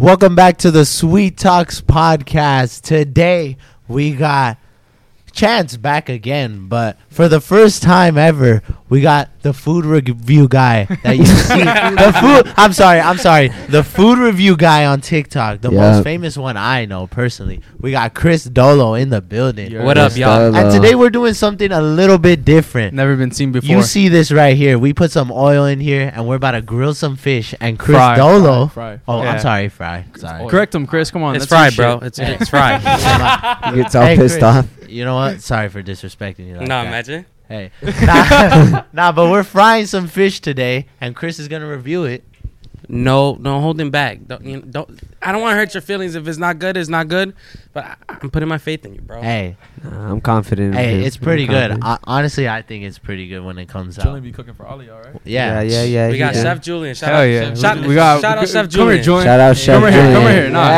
Welcome back to the Sweet Talks podcast. Today we got Chance back again, but for the first time ever, we got the food review guy that you see. the food. I'm sorry. I'm sorry. The food review guy on TikTok, the Yeah. most famous one I know personally. We got Chris Dolo in the building. What up, y'all? Dolo. And today we're doing something a little bit different. Never been seen before. You see this right here. We put some oil in here, and we're about to grill some fish. And Chris Fry. Dolo. Fry, fry. Oh, I'm sorry, Fry. Sorry. Correct him, Chris. Come on. It's that's your fried, bro. It's it's fried. He gets all Hey, pissed Chris, off. You know what? Sorry for disrespecting you. Like no, that. imagine. Hey, nah, nah, but we're frying some fish today, and Chris is gonna review it. No, no holding back. Don't, you know, don't. I don't want to hurt your feelings. If it's not good, it's not good. But I, I'm putting my faith in you, bro. Hey, I'm confident. hey, him. it's pretty I'm good. I, honestly, I think it's pretty good when it comes out. Julian be cooking for all of y'all, right? Yeah, yeah, yeah, yeah. we got did. Chef Julian. Shout Hell out, yeah. Shout, we got. shout out Chef Julian. Come here, Julian. Julian. Shout out Chef Come right here, come Julian. right here, nah.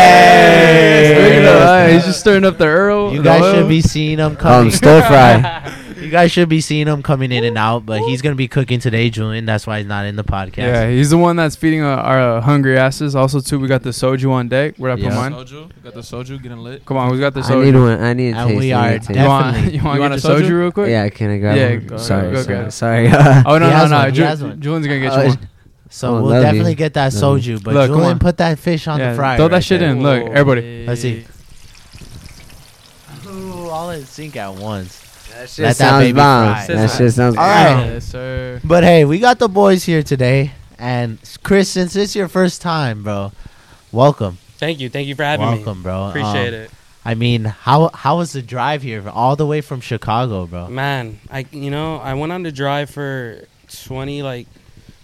Hey. Look at that. He's just stirring up the Earl. You guys should be seeing him Um, stir fry. you guys should be seeing him coming in and out, but he's gonna be cooking today, Julian. That's why he's not in the podcast. Yeah, he's the one that's feeding uh, our uh, hungry asses. Also, too, we got the soju on deck. Where I put Yeah. mine? Soju, we got the soju getting lit. Come on, who's got the I soju? need one. I need a And taste. we I are need a taste. you want, definitely- you want You want a soju soju? real quick? Yeah, can I grab Yeah, one? go- sorry, go sorry, grab it. sorry. Oh no, He no, has no! one, he Ju- has one. Julian's gonna get Oh, you one. So Oh, we'll love definitely you. get that Love soju, but Look, come Julian on. put that fish on Yeah, the fryer. throw that right shit there. in. Look, everybody. Let's see. Ooh, all in sync at once. That shit Let that sounds baby bomb. fry. That shit sounds All right. bomb. Yes, sir. But hey, we got the boys here today, and Chris, since it's your first time, bro, welcome, Thank you, thank you for having me. welcome, bro. Appreciate Um, it, I mean, how how was the drive here, all the way from Chicago, bro? man. I you know I went on the drive for 20 like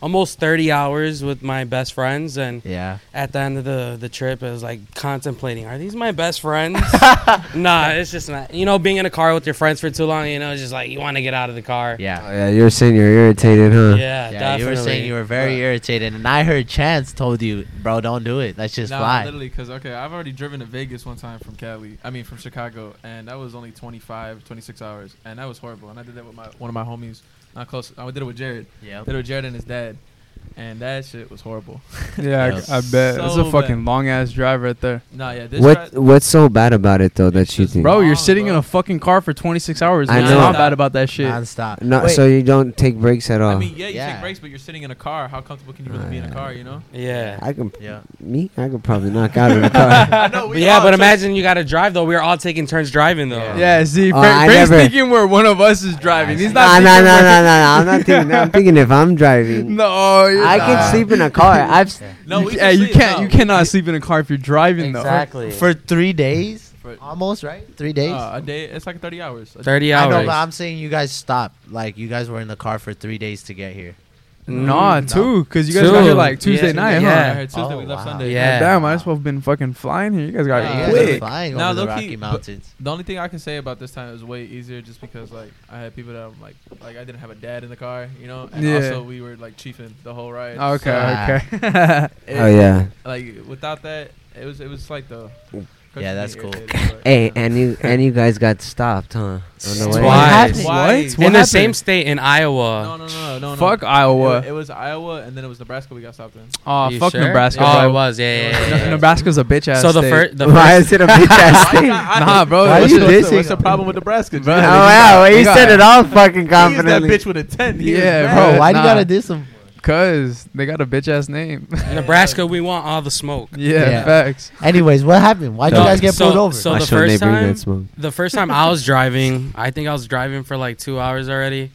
almost 30 hours with my best friends, and Yeah, at the end of the the trip, I was like contemplating: Are these my best friends? nah, it's just not. You know, being in a car with your friends for too long, you know, it's just like you want to get out of the car. Oh, yeah. yeah, you're saying you're irritated, huh? Yeah, Yeah, definitely. you were saying you were very irritated, and I heard Chance told you, bro, don't do it. Let's just Nah, fly. literally, because, okay, I've already driven to Vegas one time from Cali. I mean, from Chicago, and that was only 25, 26 hours. And that was horrible. And I did that with my one of my homies, not close. Oh, I did it with Jared. Yeah. Did it with Jared and his dad. And that shit was horrible. Yeah, Yes. I, I bet. It's a fucking long ass drive right there. nah, yeah. This What dri- What's so bad about it though It's that you think? Bro, you're long, sitting in a fucking car for 26 hours. I What's know. not bad about that shit? Nonstop. No, Wait, so you don't take breaks at all. I mean, yeah, you Yeah. take breaks, but you're sitting in a car. How comfortable can you really be in a car, you know? Yeah. I can. yeah. Me, I could probably knock out in a car. I know, But yeah, but imagine you got to drive though. We are all taking turns driving though. Yeah, see, Oh, Fra- I Frank's thinking where one of us is driving. He's not. nah, nah, thinking nah, where- nah, nah. I'm not thinking. I'm thinking if I'm driving, No, you're I not. can sleep in a car. I've. s- No, You we ca- can yeah, you sleep, can't. no. You cannot sleep in a car if you're driving though. Exactly. For three days, For- almost right? Three days. Uh, a day, it's like 30 hours. A- 30 I hours. know, but I'm saying you guys stopped. Like you guys were in the car for three days to get here. Nah, Mm, two, because you guys got Two. here like Tuesday Yeah. night, Yeah. huh? I heard Tuesday, Oh, we left wow. Sunday. Yeah. Damn, I just have been fucking flying here. You guys got Yeah, you guys quick. flying Nah, over the low-key, Mountains. The only thing I can say about this time is way easier, just because like I had people that I'm like, like I didn't have a dad in the car, you know, and Yeah. also we were like chiefing the whole ride. Okay, Ah. okay. It- Oh yeah. Like without that, it was it was like the. Yeah, that's cool. Hey, and you and you guys got stopped, huh? On the way. Twice. Twice. What? in What the happened? same state in Iowa. no, no, no, no. Fuck no. Iowa. It, it was Iowa, and then it was Nebraska. We got stopped in. Oh, You fuck sure? Nebraska, Oh, bro. it was. Yeah, yeah, yeah. Yeah. Nebraska's a bitch ass. So the state. first, the Why first, is it a bitch ass state? Nah, bro. Why what's you the- What's the, what's the problem with Nebraska? Bro, Oh G? they wow, got- he said it all fucking He is that confidently. bitch with a ten. He is Yeah, mad. bro. Bro, why do you nah. gotta diss him? Cause they got a bitch ass name. Nebraska, we want all the smoke. yeah, Yeah. facts. Anyways, what happened? Why'd you guys get so- pulled over? so Why the shouldn't first bring time- that smoke? The first time I was driving, I think I was driving for like two hours already,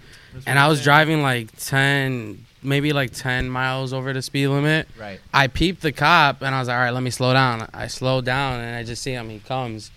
and I was driving like ten, maybe like ten miles over the speed limit. right. I peeped the cop, and I was like, "All right, let me slow down." I slowed down, and I just see him. He comes,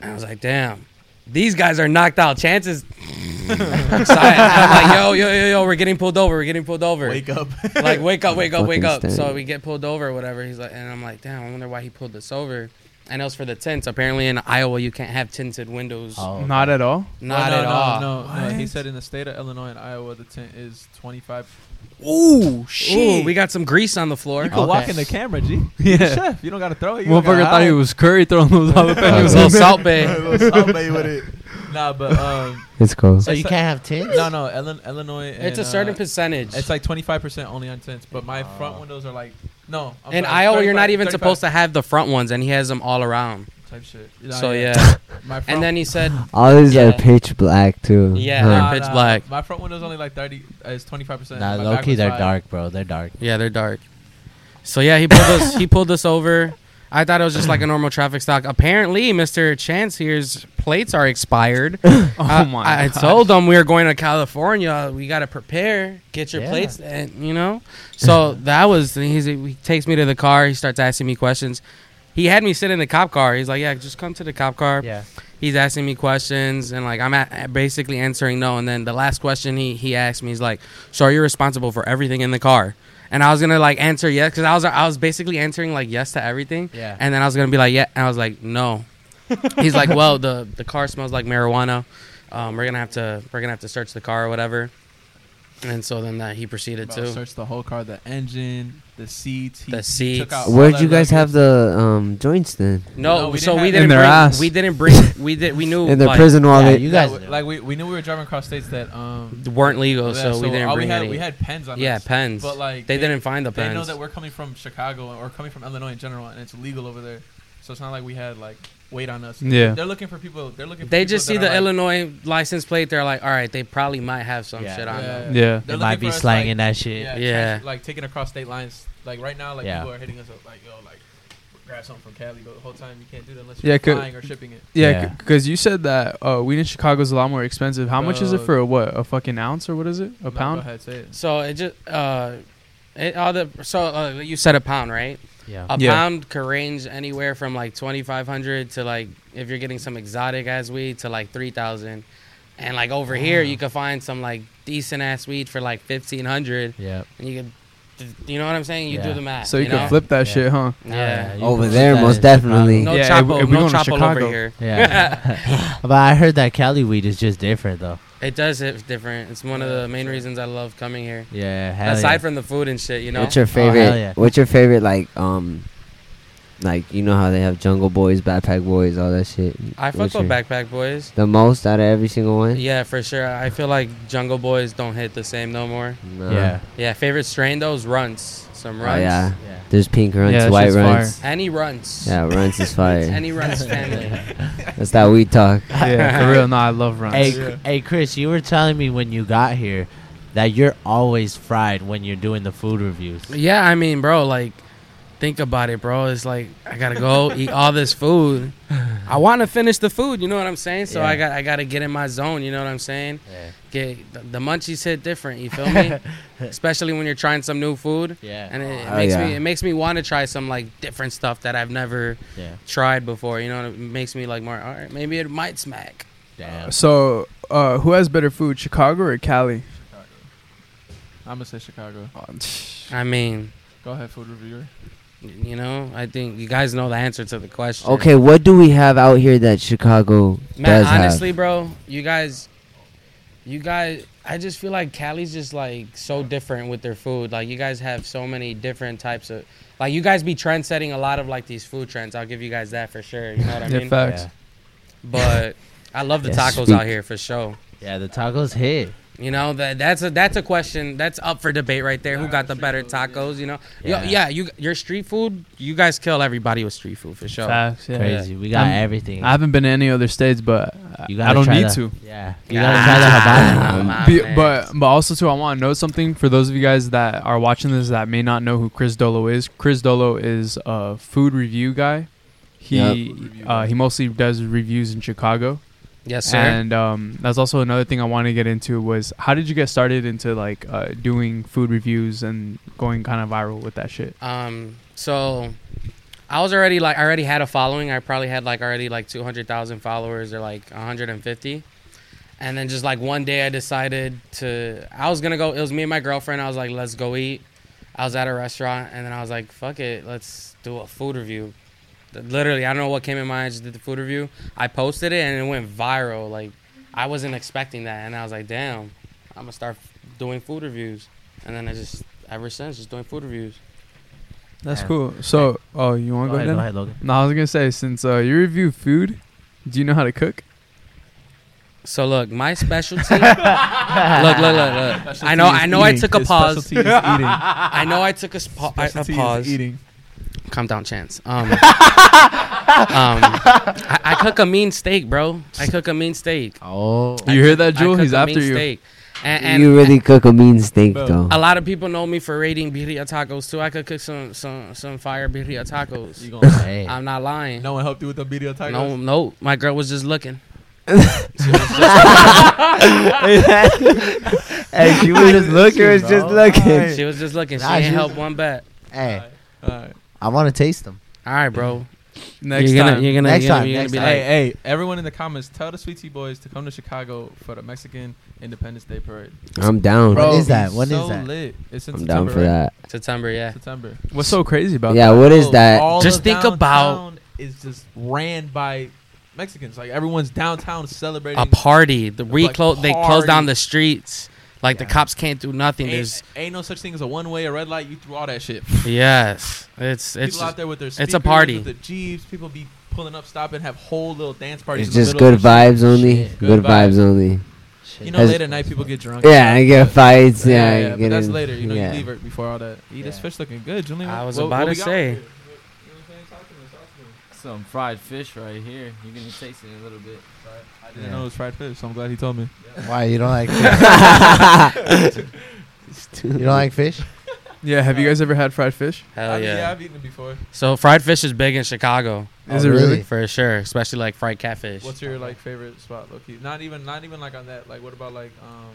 and I was like, "Damn." These guys are knocked out. Chances. Excited. I'm like, yo, yo, yo, yo, we're getting pulled over. We're getting pulled over. Wake up. like wake up, wake up, wake up. stand. So we get pulled over or whatever. He's like, and I'm like, damn, I wonder why he pulled us over. And it was for the tints. Apparently in Iowa you can't have tinted windows. Oh, Not at all. Not no, at no, all. No, no, He said in the state of Illinois and Iowa, the tint is 25. Ooh, Ooh, we got some grease on the floor. You can Okay. walk in the camera, G. Yeah. Chef, you don't gotta throw it. You Motherfucker gotta thought he was Curry throwing those It was jalapenos. a little Salt Bae. Little Salt Bae with it. Nah, but um, It's cool. So you It's can't have tints? no, no, Illin- Illinois. It's a certain uh, percentage. It's like 25% only on tints, but my front Oh. windows are like No. I'm In sorry, Iowa, you're not even 35 supposed to have the front ones, and he has them all around. Type shit. So yeah, My front, and then he said, All these Yeah. are pitch black too. Yeah, Huh. they're pitch black. My front window's only like thirty. Uh, it's twenty five percent. Nah, low key, they're dark, bro. They're dark. yeah, they're dark. So yeah, he pulled us. he pulled us over. I thought it was just like a normal traffic stop. Apparently, Mr. Chance here's plates are expired. Oh Uh, my! I, I gosh. told them we were going to California. We got to prepare. Get your Yeah. plates, and you know. So that was. He's, he takes me to the car. He starts asking me questions. He had me sit in the cop car. He's like, "Yeah, just come to the cop car." Yeah. He's asking me questions, and like I'm at, basically answering no. And then the last question he he asked me is like, "So are you responsible for everything in the car?" And I was gonna like answer yes because I was I was basically answering like yes to everything. Yeah. And then I was gonna be like, yeah. And I was like, no. He's like, well, the the car smells like marijuana. Um, we're gonna have to we're gonna have to search the car or whatever. And so then that he proceeded Bro, to. search the whole car, the engine, the seats. He, The seats. took out all Where'd that you guys have the um joints then? No, No, we so didn't we didn't In their bring ass. we didn't bring we did we knew In their like, prison Yeah, you guys. we- like we, we knew we were driving across states that um weren't legal, yeah, so, we didn't all bring we had any. we had pens on yeah, us. pens. But like they, didn't find the pens. They know that we're coming from Chicago or coming from Illinois in general, and it's legal over there. So it's not like we had like weight on us. Yeah. they're looking for people. They're looking. For they people just see the like- Illinois license plate. They're like, all right, they probably might have some Yeah. shit on Yeah. them. Yeah. They're They might be for slanging like- that shit. Yeah, Yeah. trans- like taking across state lines. Like right now, like Yeah. people are hitting us up like, yo, like grab something from Cali. But the whole time you can't do that unless Yeah, you're 'cause- flying or shipping it. Yeah, Yeah. because you said that uh, weed in Chicago is a lot more expensive. How much is it Uh, for a what? A fucking ounce or what is it? A No, pound? Go ahead, say it. So it just uh, it all the so uh, you said a pound, right? Yeah. A Yeah. pound could range anywhere from like twenty five hundred to like if you're getting some exotic ass weed to like three thousand, and like over here you could find some like decent ass weed for like fifteen hundred, Yeah. and you could, you know what I'm saying? You Yeah. do the math. So you, you can know? flip that Yeah. shit, huh? Yeah. you Over there, most in definitely. No Yeah, chapel, if we no going to chapel over Chicago. here. Yeah. but I heard that Cali weed is just different though. It does hit different. It's one of the main reasons I love coming here. Yeah. Hell Aside yeah. from the food and shit, you know. What's your Oh, hell favorite? yeah. What's your favorite like um, like you know how they have Jungle Boys, Backpack Boys, all that shit. I fuck with Backpack Boys. The most out of every single one. Yeah, for sure. I feel like Jungle Boys don't hit the same no more. No. Yeah. Yeah, favorite strain those runts. Some Oh runts. yeah. Yeah. There's pink runs, Yeah, white shit's runs. Any runts. Yeah, runs is fire. Any runts family. That's that we talk. Yeah, for real. No, I love runs. Hey, Yeah. hey, Chris, you were telling me when you got here that you're always fried when you're doing the food reviews. yeah, I mean, bro, like think about it, bro. It's like I gotta go eat all this food. I want to finish the food. You know what I'm saying? So Yeah. I got I gotta get in my zone. You know what I'm saying? Yeah. Get the, the munchies hit different. You feel me? Especially when you're trying some new food. Yeah. And it, it Oh, makes yeah. me it makes me want to try some like different stuff that I've never yeah. tried before. You know, it makes me like more. All right, maybe it might smack. Damn. So, uh, who has better food, Chicago or Cali? Chicago. I'm gonna say Chicago. I mean, Go ahead, food reviewer. You know, I think you guys know the answer to the question. Okay, what do we have out here that Chicago Man, does honestly, bro, you guys, you guys, I just feel like Cali's just like so different with their food. Like you guys have so many different types of, like you guys be trend setting a lot of like these food trends. I'll give you guys that for sure. You know what I Yeah, mean? facts. Yeah. But I love the Yeah, tacos speak. out here for sure. Yeah, the tacos hit. You know that that's a that's a question that's up for debate right there. Who got the better tacos? You know, Yeah. yeah, yeah. You your street food, you guys kill everybody with street food for sure. Facts. Yeah. Crazy. We got I'm- everything. I haven't been to any other states, but You I don't need the- to. Yeah. You gotta try the Ah, Habano. my Be- but but also too, I want to know something for those of you guys that are watching this that may not know who Chris Dolo is. Chris Dolo is a food review guy. He Yep. Uh, guy. he mostly does reviews in Chicago, yes, sir. and um, that's also another thing I want to get into was how did you get started into like uh, doing food reviews and going kind of viral with that shit? Um, so I was already like I already had a following. I probably had like already like two hundred thousand followers or like hundred and fifty. And then just like one day I decided to I was gonna go it was me and my girlfriend, I was like, let's go eat. I was at a restaurant and then I was like, fuck it, let's do a food review. Literally, I don't know what came in mind, I just did the food review. I posted it and it went viral. Like I wasn't expecting that and I was like, damn, I'm gonna start doing food reviews. And then I just ever since just doing food reviews. That's Yeah. cool. So, oh, you want Go to ahead, go go ahead? ahead, Logan. No, I was gonna say since uh, you review food, do you know how to cook? So look, my specialty. look, look, look, look. I know, I know. I took a His pause. specialty is eating. I know I took a, spa- a Specialty is pause. eating. Calm down, Chance. Um, um, I, I cook a mean steak, bro. I cook a mean steak. Oh, You hear that, I Jewel? He's a after mean you. Steak. And, and you really cook a mean steak Bro. though. a lot of people know me for rating birria tacos too. I could cook some some some fire birria tacos. You gonna. I'm not lying. no one helped you with the birria tacos? No, no, my girl was just looking. hey, she was just looking. Was just looking. She was just looking. She Nah, ain't she help one bet. hey, Alright. I want to taste them. All right, bro. Next you're gonna, time. You're gonna, Next you're gonna, time, you're gonna be time. like, Hey, hey, everyone in the comments, tell the Sweet Tea Boys to come to Chicago for the Mexican Independence Day Parade. I'm down. Bro, is it's that? When is so that? Lit. It's in I'm September, down for right? that. September, yeah. September. What's so crazy about Yeah, that? what is that? all Just of think about- downtown is just ran by Mexicans. Like everyone's downtown celebrating. A party. The Like, reclose. They close down the streets. Like the cops can't do nothing. There's Ain't, ain't no such thing as a one way, a red light. You threw all that shit. yes. It's it's people out there with their It's a party. With the jeeps, people be pulling up, stopping, have whole little dance parties. It's in just middle good of the shit. vibes only. Good, Good vibes. vibes. only. You know, Has- late at night people get drunk. Yeah, I get fights. Yeah, yeah, I yeah, get but that's in- later. You know, yeah. you leave it before all that. Eat this fish looking good, Julian. I was What- about what to say. over here? What- you know what I'm saying? Talk to me, talk to me. Some fried fish right here. You're gonna taste it in a little bit. I didn't Yeah. know it was fried fish, so I'm glad he told me. Why you don't like? Fish? you don't like fish? Yeah, have you guys ever had fried fish? hell I mean, yeah, yeah. I've eaten it before. So fried fish is big in Chicago Is Oh, it really? really? for sure, especially like fried catfish. What's your like favorite spot, Loki? Not even, not even like on that. Like, what about like, um,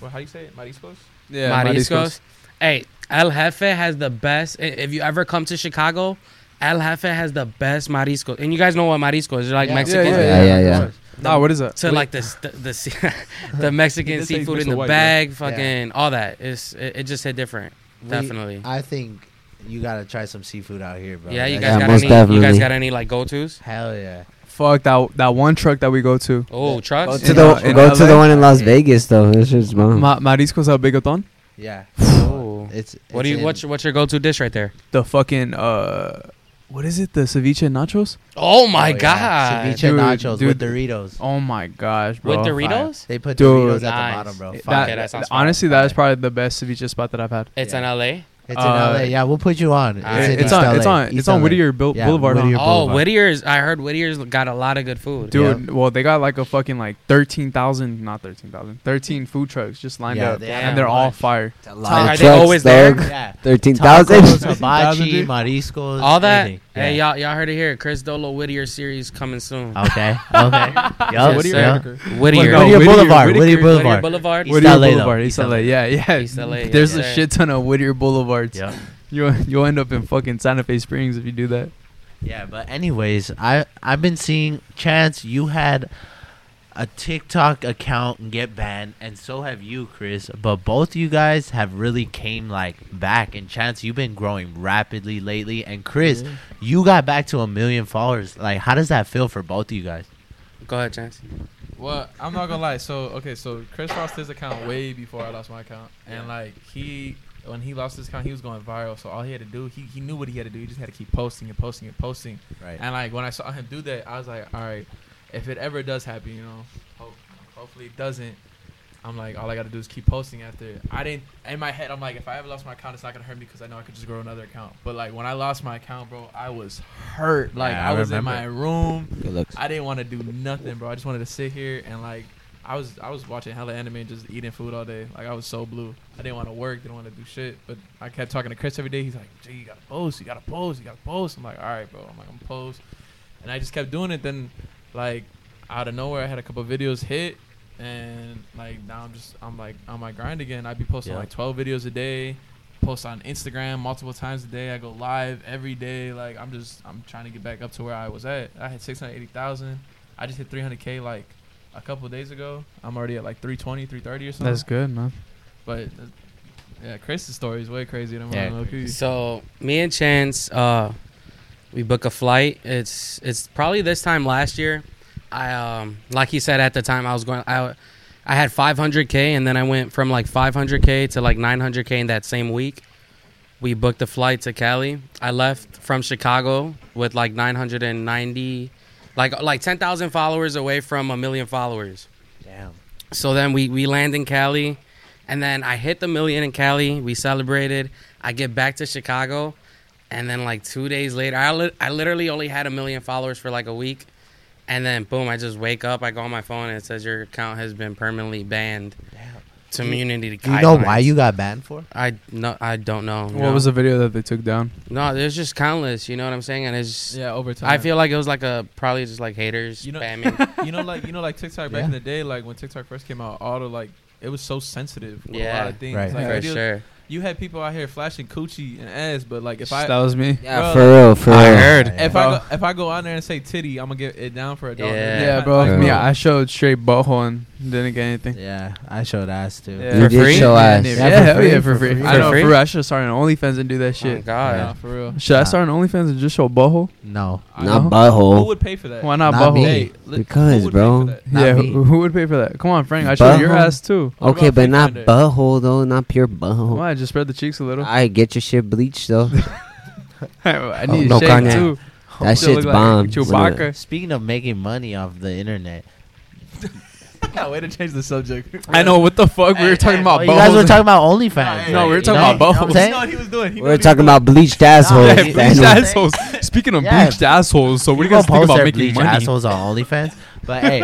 what? How do you say it? Mariscos? Yeah, Mariscos. Hey, El Jefe has the best. If you ever come to Chicago, El Jefe has the best mariscos. And you guys know what mariscos? They're like Yeah. Mexican. Yeah, Yeah, yeah, yeah. of course. Nah, what is that? So like the the the, the Mexican seafood in the White, bro. bag, fucking all that. It's it, it just hit different. We- Definitely. I think you gotta try some seafood out here, bro. yeah, you guys Yeah, got most any? You guys got any like go tos? Hell yeah. Fuck that that one truck that we go to. Oh, trucks. Go to In, the in go to the one in Las Vegas though. This shit's bomb. Ma- Mariscos al Bigoton. Yeah. Oh. It's, What it's do you what's your, what's your go to dish right there? The fucking uh, what is it? The ceviche and nachos. Oh my Oh, yeah. god. Ceviche Dude, nachos with. Doritos. Oh my gosh, bro. With Doritos? They put Dude. Doritos at Nice. the bottom, bro. It- Fire. that- That, that sounds fire. honestly, that is probably the best ceviche spot that I've had. It's Yeah. in LA. It's Uh, in LA. Yeah, we'll put you on. It's, Alright. in it's East on. LA. It's on. East It's on LA. Whittier Bou- Yeah, Boulevard. huh? Whittier Oh, Boulevard. Whittier's. I heard Whittier's got a lot of good food. Dude, well, they got like a fucking like thirteen thousand, not thirteen thousand, thirteen food trucks just lined Yeah, up, they have and they're all bunch. fire. It's a Are lot of they trucks, always there? dog. Yeah. Thirteen Tacos, thousand. hibachi, mariscos. All that. anything. Hey, y'all, y'all heard it here. Chris Dolo Whittier series coming soon. Okay. Okay. Yup. Yes, Whittier sir. Hamburger. Whittier. No, Whittier Whittier- Boulevard. Whittier- Whittier Whittier Boulevard. Boulevard. East Whittier LA though. Boulevard, East East LA. LA. Yeah, yeah. East LA, There's yes, a sir. shit ton of Whittier Boulevards. Yep. You you'll end up in fucking Santa Fe Springs if you do that. Yeah, but anyways, I I've been seeing Chance. You had a TikTok account get banned, and so have you, Chris. But both you guys have really came like back. And Chance, you've been growing rapidly lately. And Chris, you got back to a million followers. Like, how does that feel for both of you guys? Go ahead, Chance. Well, I'm not gonna lie. So okay, so Chris lost his account way before I lost my account, and like he, when he lost his account, he was going viral. So all he had to do, he, he knew what he had to do. He just had to keep posting and posting and posting. Right. And like when I saw him do that, I was like, all right, if it ever does happen, you know, hope, hopefully it doesn't. I'm like, all I got to do is keep posting after. I didn't in my head. I'm like, if I ever lost my account, it's not gonna hurt me because I know I could just grow another account. But like when I lost my account, bro, I was hurt. Like Yeah, I, I was in my room. Good looks. I didn't want to do nothing, bro. I just wanted to sit here and like I was I was watching hella anime and just eating food all day. Like I was so blue. I didn't want to work, didn't want to do shit. But I kept talking to Chris every day. He's like, "Jay, you gotta post, you gotta post, you gotta post." I'm like, "All right, bro." I'm like, "I'm gonna post," and I just kept doing it. Then like out of nowhere, I had a couple videos hit, and like now I'm just I'm like on my grind again. I'd be posting Yeah. like 12 videos a day. Post on Instagram multiple times a day. I go live every day. Like I'm just I'm trying to get back up to where I was at. I had 680,000. I just hit 300k like a couple of days ago. I'm already at like 320, 330 or something. That's good, man. But uh, yeah, Chris's story is way crazier than Yeah. mine. low-key. So me and Chance, uh, we book a flight. It's it's probably this time last year. I um like he said at the time I was going I I had 500k and then I went from like 500k to like 900k in that same week. We booked a flight to Cali. I left from Chicago with like 990 like like 10,000 followers away from a million followers. Damn. So then we we land in Cali, and then I hit the million in Cali. We celebrated. I get back to Chicago, and then like two days later, I li- I literally only had a million followers for like a week, and then boom, I just wake up. I go on my phone and it says your account has been permanently banned. Damn. Community Do you know why you got banned for? I no, I don't know. What no. was the video that they took down? No, there's just countless. You know what I'm saying? And it's just, Yeah, over time. I feel like it was like a probably just like haters You know- spamming. you know, like you know, like TikTok back Yeah. in the day, like when TikTok first came out, all the like it was so sensitive. With a lot Yeah. of things. Right. Like, for sure. You had people out here flashing coochie and ass, but like if I that was me. Yeah, Bro, for real, for I real. heard. if Bro. I go, if I go on there and say titty, I'm gonna get it down for a dollar. Yeah. Yeah, Like, bro. Yeah. Yeah, I showed straight butthole and didn't get anything. Yeah, I showed ass too. Yeah. You For did free? show ass. yeah, Yeah, yeah, for free, yeah, for for free. free. I For know, free? for real. I should start an OnlyFans and do that Oh shit. God. Nah, for real. Should I start an OnlyFans and just show butthole? No. I Not know. Who would pay for that? Why not, Not butthole? me. Hey, Because, bro. Pay for that? Not yeah, who, who would pay for that? Come on, Frank. I showed your ass too. Okay, but not Finder? butthole though, not pure butthole. Why? Just spread the cheeks a little. I get your shit bleached though. I oh, need no a shave Kanye. too. That Still shit's look like bomb. Chewbacca. Speaking of making money off the internet, Yeah, way to change the subject. I know what the fuck we Hey, were talking hey, about. well, you guys were talking about OnlyFans. No, we were talking about you know what I'm both. He know what he was doing. He We're talking about bleached assholes. Yeah, bleached bleached assholes. Speaking of Yeah. bleached assholes, so what do you People guys think about their making bleach money? assholes on OnlyFans, but hey,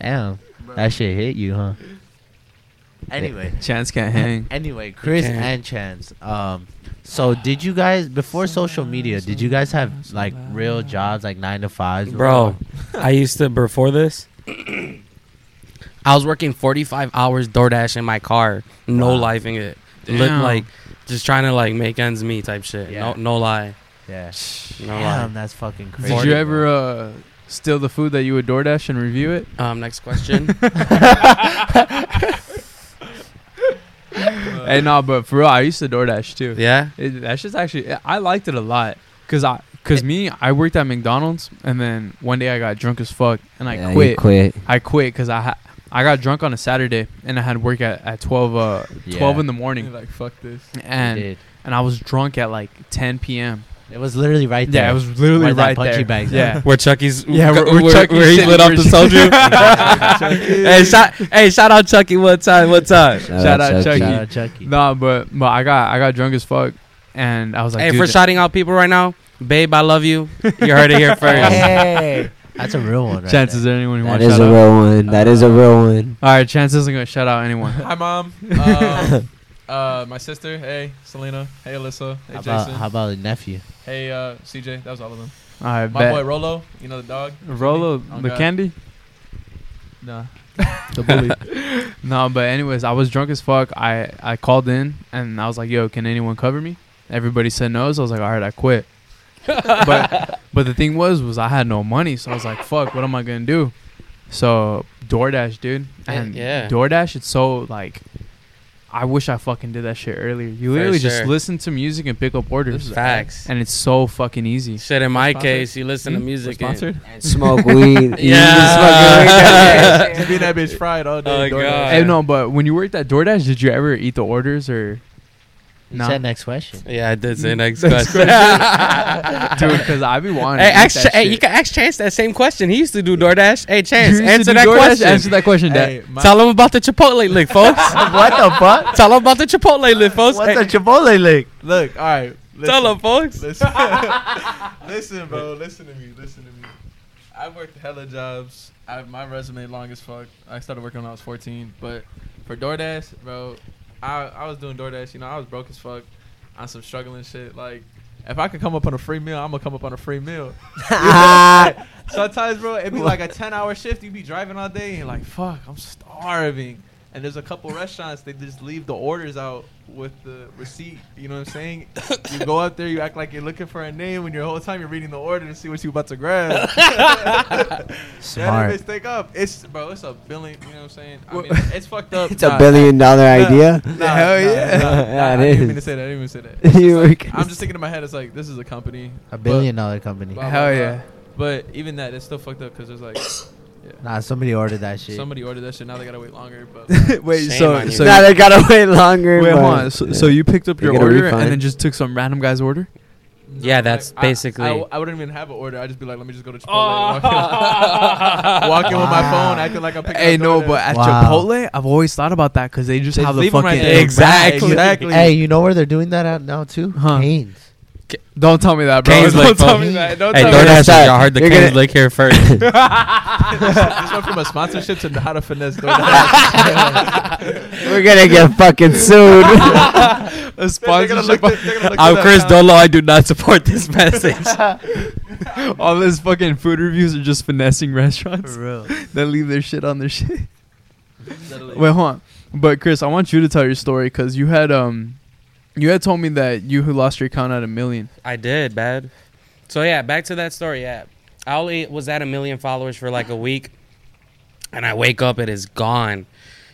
damn, that shit hit you, huh? Anyway, Chance can't hang. anyway, Chris can't. and Chance. Um, so did you guys before social media? Did you guys have like real jobs, like nine to fives, Bro, I used to before this. I was working 45 hours DoorDash in my car, no Wow. lifing it. Look Damn. like just trying to like make ends meet type shit. Yeah. No no lie. Yeah. No Damn, lie. that's fucking crazy. Did crazy. you ever uh, steal the food that you would DoorDash and review it? Um next question. hey, no, but for real, I used to DoorDash too. yeah? It, that's just actually, I liked it a lot. Cause I, cause me, I worked at McDonald's, and then one day I got drunk as fuck, and I Yeah, quit. quit. I quit because I ha- I got drunk on a Saturday, and I had work at, at twelve uh Yeah. twelve in the He's morning, like fuck this. And and I was drunk at like ten p.m. It was literally right there. Yeah, it was literally Where that right punchy there. bag's yeah. Where Chucky's Yeah, where, where- where where, Chucky's where he lit off the soldier. hey, shout hey, shout out Chucky one time, one time. Shout out Chucky. Shout out Chucky. No, but but I got I got drunk as fuck, and I was like, hey, dude, for shouting out people right now, babe, I love you. You heard it here first. Hey, that's a real one. Right Chance, is there. there anyone who That wants is shout a out? real one. That is a real one. All right, Chance isn't gonna shout out anyone. Hi, mom. Um, uh, my sister. Hey, Selena. Hey, Alyssa. Hey, How about, Jason. how about a nephew? hey, uh, CJ. That was all of them. All right, My bet. boy Rolo. You know the dog. Rolo, Oh, the God. candy. Nah. the bully. No, but anyways, I was drunk as fuck. I I called in and I was like, "Yo, can anyone cover me?" Everybody said no, so I was like, "All right, I quit." but but the thing was, was I had no money, so I was like, "Fuck, what am I gonna do?" So DoorDash, dude, and Yeah. DoorDash, it's so like. I wish I fucking did that shit earlier. You For literally just sure. listen to music and pick up orders, This is Facts. and it's so fucking easy. Shit, in my case, you listen to Hmm? music. and- Sponsored. And smoke weed. You Yeah. just fucking weed that Just be that bitch fried all day. Oh, God. Hey, no, but when you worked at DoorDash, did you ever eat the orders or? You No. said next question. Yeah, I did say next Next question. Dude, because I be wanting. Hey, to ask, that hey, shit. you can ask Chance that same question. He used to do DoorDash. Hey, Chance, answer that DoorDash? question. Answer that question, Dad. Hey, my- Tell him about the Chipotle lick, folks. what the fuck? Tell him about the Chipotle lick, folks. What's Hey, a Chipotle lick? Look, all right. Listen, tell him, folks. Listen, listen, bro. Listen to me. Listen to me. I've worked hella jobs. I have my resume long as fuck. I started working when I was 14. But for DoorDash, bro, I I was doing DoorDash. You know, I was broke as fuck on some struggling shit. Like, if I could come up on a free meal, I'm gonna come up on a free meal. Sometimes, bro, it'd be like a 10 hour shift. You'd be driving all day and you're like, fuck, I'm starving. And there's a couple restaurants, they just leave the orders out with the receipt. You know what I'm saying? you go out there, you act like you're looking for a name when your whole time you're reading the order to see what you about to grab. That Smart. bitch take up. It's bro, it's a billion. You know what I'm saying? I mean, it's fucked up. It's a billion dollar nah, idea. Nah, Hell yeah. nah, nah, Yeah, I it didn't is. mean to say that. I didn't mean to say that. It's You just were like- gonna I'm just thinking in my head. It's like this is a company. A but- billion dollar company. blah, blah, Hell blah. yeah. But even that, it's still fucked up because there's like, yeah. Nah, somebody ordered that shit. Somebody ordered that shit. Now they gotta wait longer. But Wait, Shame so on you. so now they gotta wait longer. wait, hold on. So, so you picked up They your get a order refund. and then just took some random guy's order? Yeah, that's I- basically- I, I, wouldn't even have an order. I'd just be like, let me just go to Chipotle. Oh. Walk, in, walk in with my phone, acting like I'm picking Hey, up no, DoorDash. but at Wow. Chipotle, I've always thought about that because they just They have the leave 'em fucking right there. Exactly. Exactly. Hey, you know where they're doing that at now too? Huh. Cane's. Don't tell me that, bro. Cane's Don't Lick, tell me that. Don't Hey, tell me DoorDash, that. y'all heard the You're Cane's gonna- lick here first. this went from a sponsorship to how to finesse We're gonna get fucking sued. a sponsorship. look they're I'm Chris Dolo. I do not support this message. All this fucking food reviews are just finessing restaurants real. that leave their shit on their shit. account. Wait, hold on. But Chris, I want you to tell your story because you had um, you had told me that you who lost your account at a million. I did, bad. So yeah, back to that story. Yeah, I only was at a million followers for like a week, and I wake up, it is gone.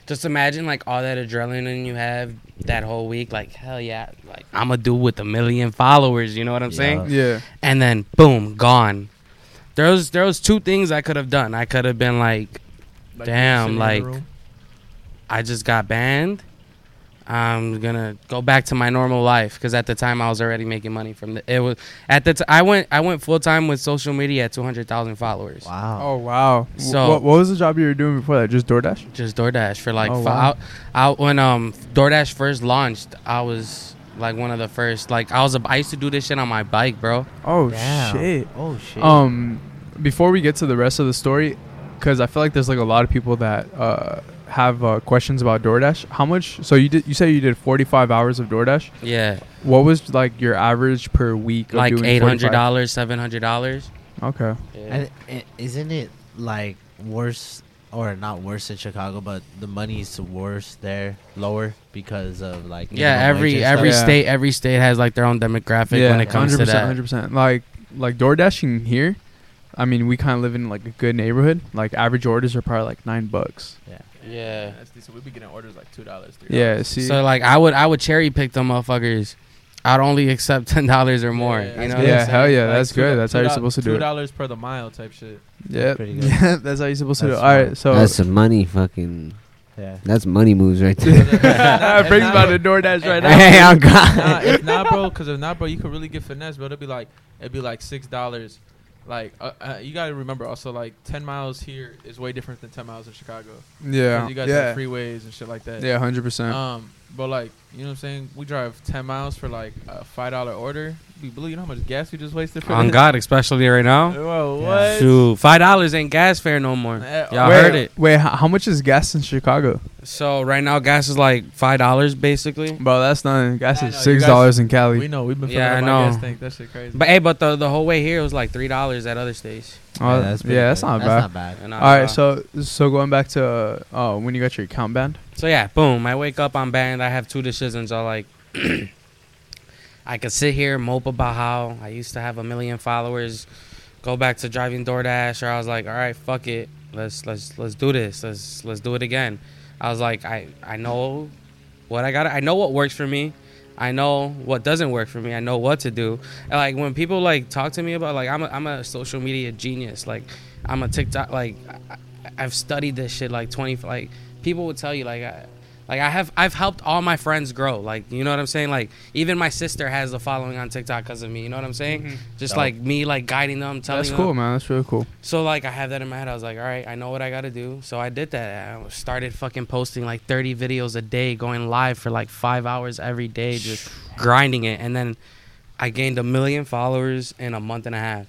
Just imagine like all that adrenaline you have that whole week. Like hell yeah, like I'm gonna do with a million followers. You know what I'm Yeah. saying? Yeah. And then boom, gone. There was there was two things I could have done. I could have been like, Like, Damn, sitting in the like- I just got banned. I'm gonna go back to my normal life because at the time I was already making money from the. It was at the t- I went I went full time with social media at two hundred thousand followers. Wow. Oh wow. So- So what, what was the job you were doing before that? Just DoorDash. Just DoorDash for like Oh, fi- wow. out, out when um DoorDash first launched. I was like one of the first. Like I was a, I used to do this shit on my bike, bro. Oh Damn. shit. Oh shit. Um, before we get to the rest of the story, because I feel like there's like a lot of people that uh have uh, questions about DoorDash. How much? So you did? You said you did 45 hours of DoorDash. Yeah, What was like your average per week? Of like eight hundred dollars, seven hundred dollars. Okay. Yeah. I- isn't it like worse or not worse in Chicago, but the money's worse there, lower because of like Yeah, every every stuff? Yeah. state every state has like their own demographic when it comes 100%, that. 100%. Like like DoorDashing here. I mean, we kind of live in like a good neighborhood. Like average orders are probably like nine bucks. Yeah. Yeah, that's decent. We'd be getting orders like two dollars, three. Yeah. See. So like I would I would cherry pick them motherfuckers. I'd only accept ten dollars or more. you know. Yeah, hell yeah, that's good. That's how you're supposed to do it. Two dollars per the mile type shit. yeah. Yeah. That's how you're supposed to do. it. All right. So That's some money, fucking. Yeah. That's money moves right there. that brings about the DoorDash right now. hey, I'm If not, God. if not, bro, because if not, bro, you could really get finesse, bro. It'd be like it'd be like six dollars. Like uh, uh, you gotta remember also like ten miles here is way different than ten miles in Chicago. Yeah. you guys yeah. have freeways and shit like that. Yeah. Hundred percent. Um, but like you know what I'm saying, we drive ten miles for like a five dollar order. Be blue, you know how much gas we just wasted for On this? God, especially right now. Whoa, what? Shoot, five dollars ain't gas fare no more. Eh, Y'all wait, heard it. Wait, how, how much is gas in Chicago? So right now, gas is like five dollars basically. Bro, that's nothing. Gas I is know, six dollars in Cali. We know we've been Yeah, I know. gas tank. That shit crazy. But hey, but the the whole way here was like three dollars at other states. Oh, that's yeah, that's good. not that's bad. not bad. All right, so so going back to uh, uh, when you got your account banned. So yeah, boom. I wake up, I'm banned. I have two decisions. I like, I could sit here mope about how I used to have a million followers, go back to driving DoorDash, or I was like, all right, fuck it, let's let's let's do this. Let's let's do it again. I was like, I I know what I got. I know what works for me. I know what doesn't work for me. I know what to do. And like when people like talk to me about like I'm a, I'm a social media genius. Like I'm a TikTok like I, I've studied this shit like 20 like people would tell you like I, like I have I've helped all my friends grow. Like you know what I'm saying? Like even my sister has a following on TikTok because of me. You know what I'm saying? Mm-hmm. Just Dope. like me like guiding them, telling That's them. cool, man. That's really cool. So like I have that in my head. I was like, all right, I know what I got to do. So I did that. I started fucking posting like 30 videos a day, going live for like five hours every day, just grinding it. And then I gained a million followers in a month and a half.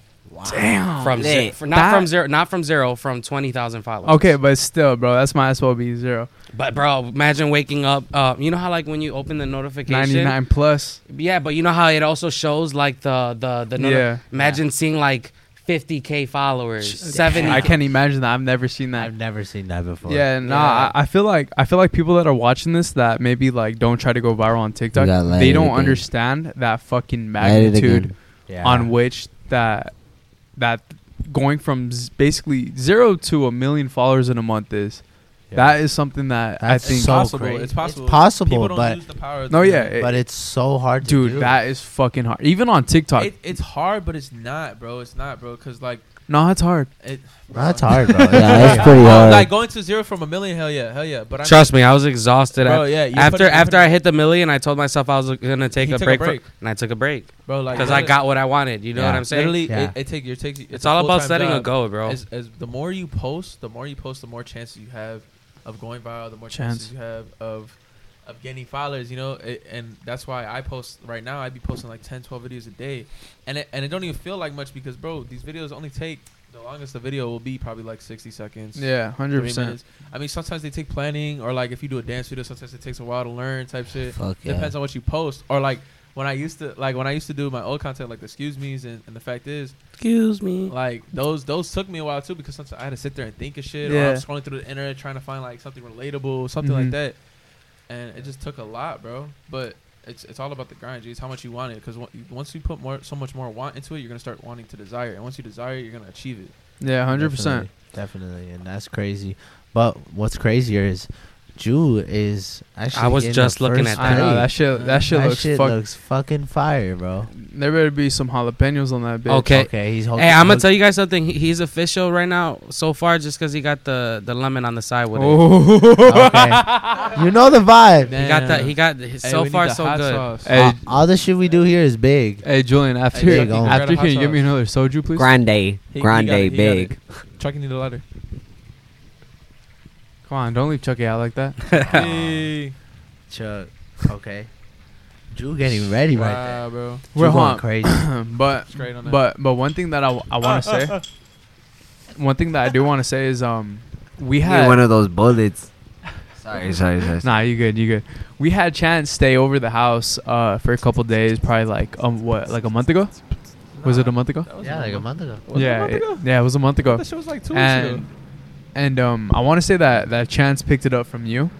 Damn. From zero, Lit. for, not That- from zero, not from zero, from 20,000 followers. Okay, but still, bro, that's might as well be zero. But bro, imagine waking up. Uh, you know how like when you open the notification, Ninety nine plus. Yeah, but you know how it also shows like the the the. noti- Yeah. Imagine seeing like 50k followers, 70. I can't imagine that. I've never seen that. I've never seen that before. Yeah, nah. Yeah. I, I feel like I feel like people that are watching this that maybe like don't try to go viral on TikTok. gotta They don't again. understand that fucking Let it magnitude. Yeah. on which that that going from z- basically zero to a million followers in a month is. Yeah. That is something that I think, it's so possible. crazy. It's possible. It's possible, People don't but use the power. No, to- yeah, it- but it's so hard to dude, that is fucking hard. Even on TikTok, It, it's hard, but it's not, bro. It's not, bro. Cause like No, it's hard. It, That's hard, bro. Yeah, it's pretty hard. Like going to zero from a million, hell yeah, hell yeah. But I Trust me, I was exhausted. bro, at- yeah. you after it- you after put I hit the million, I told myself I was gonna take He a took a break, for- break. and I took a break bro, like because I literally- got what I wanted. You know what I'm saying? Literally, Yeah. it, it take your takes. it's all about setting a goal. goal, bro. As, as the more you post, the more you post, the more chances you have of going viral. The more Chance. chances you have of of getting followers. You know, it, and that's why I post right now. I'd be posting like 10, 12 videos a day, and it, and it don't even feel like much because, bro, these videos only take the longest. The video will be probably like sixty seconds. Yeah, 100%. I mean, sometimes they take planning, or like if you do a dance video, sometimes it takes a while to learn, type shit. Fuck yeah. Depends on what you post, or like when I used to like when I used to do my old content, like the excuse me's, and, and the fact is, Excuse me. like those those took me a while too because sometimes I had to sit there and think of shit, or I'm scrolling through the internet trying to find like something relatable, something like Mhm. that, and it just took a lot, bro. But it's it's all about the grind, G. It's how much you want it, because once you put more so much more want into it, you're gonna start wanting to desire, and once you desire, it, you're gonna achieve it. Yeah, hundred percent. Definitely, definitely, and that's crazy. But what's crazier is Jew is actually. I was just looking first at I know that shit. That shit that looks shit fuck. looks fucking fire, bro. there better be some jalapenos on that bitch. Okay. Okay, he's. Hey, I'm gonna tell you guys something. He- He's official right now so far, just because he got the the lemon on the side with it. Oh. Okay. you know the vibe. He got that. He got Hey, so far so hot good. sauce. Hey, all, all the shit we do here is big. hey, Julian. After Hey, There you go. after, Grab can you hot give me another soju, please? Grande, He- he grande, got it, he got it. big. Chucky need a lighter. Come on, don't leave Chucky out like that. Hey. Chuck. Okay. Jew getting ready right there. Bro. Jew We're going crazy. but Straight on but but one thing that I, I want to say, one thing that I do want to say is um we Need had one of those bullets. Sorry, sorry, sorry. Nah, you good, you good. We had Chance stay over the house uh for a couple days, probably like um what, like a month ago? Was it a month ago? Yeah, like a month ago. Was it yeah, it- yeah, it was a month ago. That shit was like two weeks ago. And and um I want to say that that Chance picked it up from you.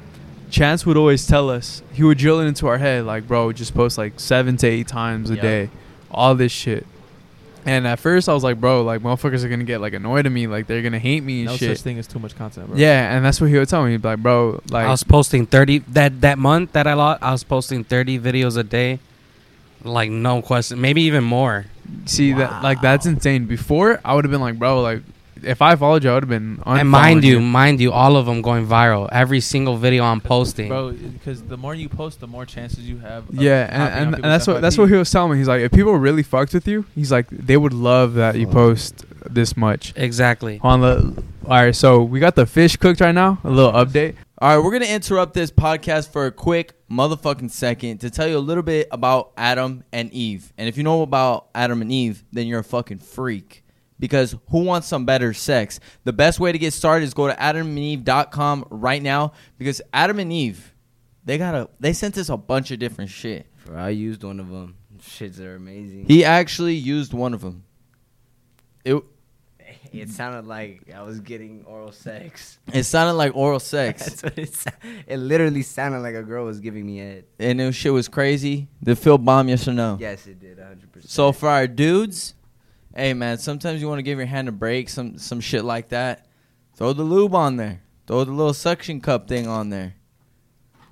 Chance would always tell us he would drill it into our head like, bro, just post like seven to eight times a Yeah. day, all this shit. And at first I was like, bro, like motherfuckers are gonna get like annoyed at me, like they're gonna hate me and No shit. such thing as too much content, bro. Yeah, and that's what he would tell me. He'd be like, bro, like I was posting 30 that that month that I lost. I was posting 30 videos a day, like no question, maybe even more. See that like that's insane. Before I would have been like, bro, like if I followed you, I would have been. and mind unfollowing you, mind you, all of them going viral. Every single video I'm posting. Bro, because the more you post, the more chances you have. Yeah, hopping and, and, and that's what that's what he was telling me. He's like, if people really fucked with you, he's like, they would love that you post this much. exactly. On the all right, so we got the fish cooked right now. A little update. All right, we're going to interrupt this podcast for a quick motherfucking second to tell you a little bit about Adam and Eve. And if you know about Adam and Eve, then you're a fucking freak. Because who wants some better sex? The best way to get started is go to adamandeve.com right now because Adam and Eve, they got a they sent us a bunch of different shit. Bro, I used one of them. Shits are amazing. He actually used one of them. It it sounded like I was getting oral sex. it sounded like oral sex. That's what it. It literally sounded like a girl was giving me head. and it shit was crazy. Did Phil bomb yes or no? Yes, it did. 100. percent So for our dudes, hey man, sometimes you want to give your hand a break, some some shit like that. Throw the lube on there. Throw the little suction cup thing on there.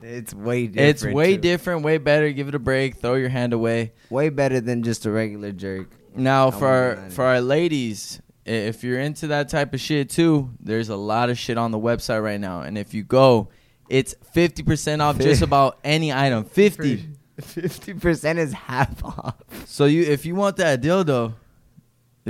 it's way different. it's way too. different, way better. Give it a break. Throw your hand away. Way better than just a regular jerk. Now I for our, for our ladies, if you're into that type of shit too, there's a lot of shit on the website right now. And if you go, it's 50% off just about any item. 50. Fifty percent is half off. So you if you want that dildo,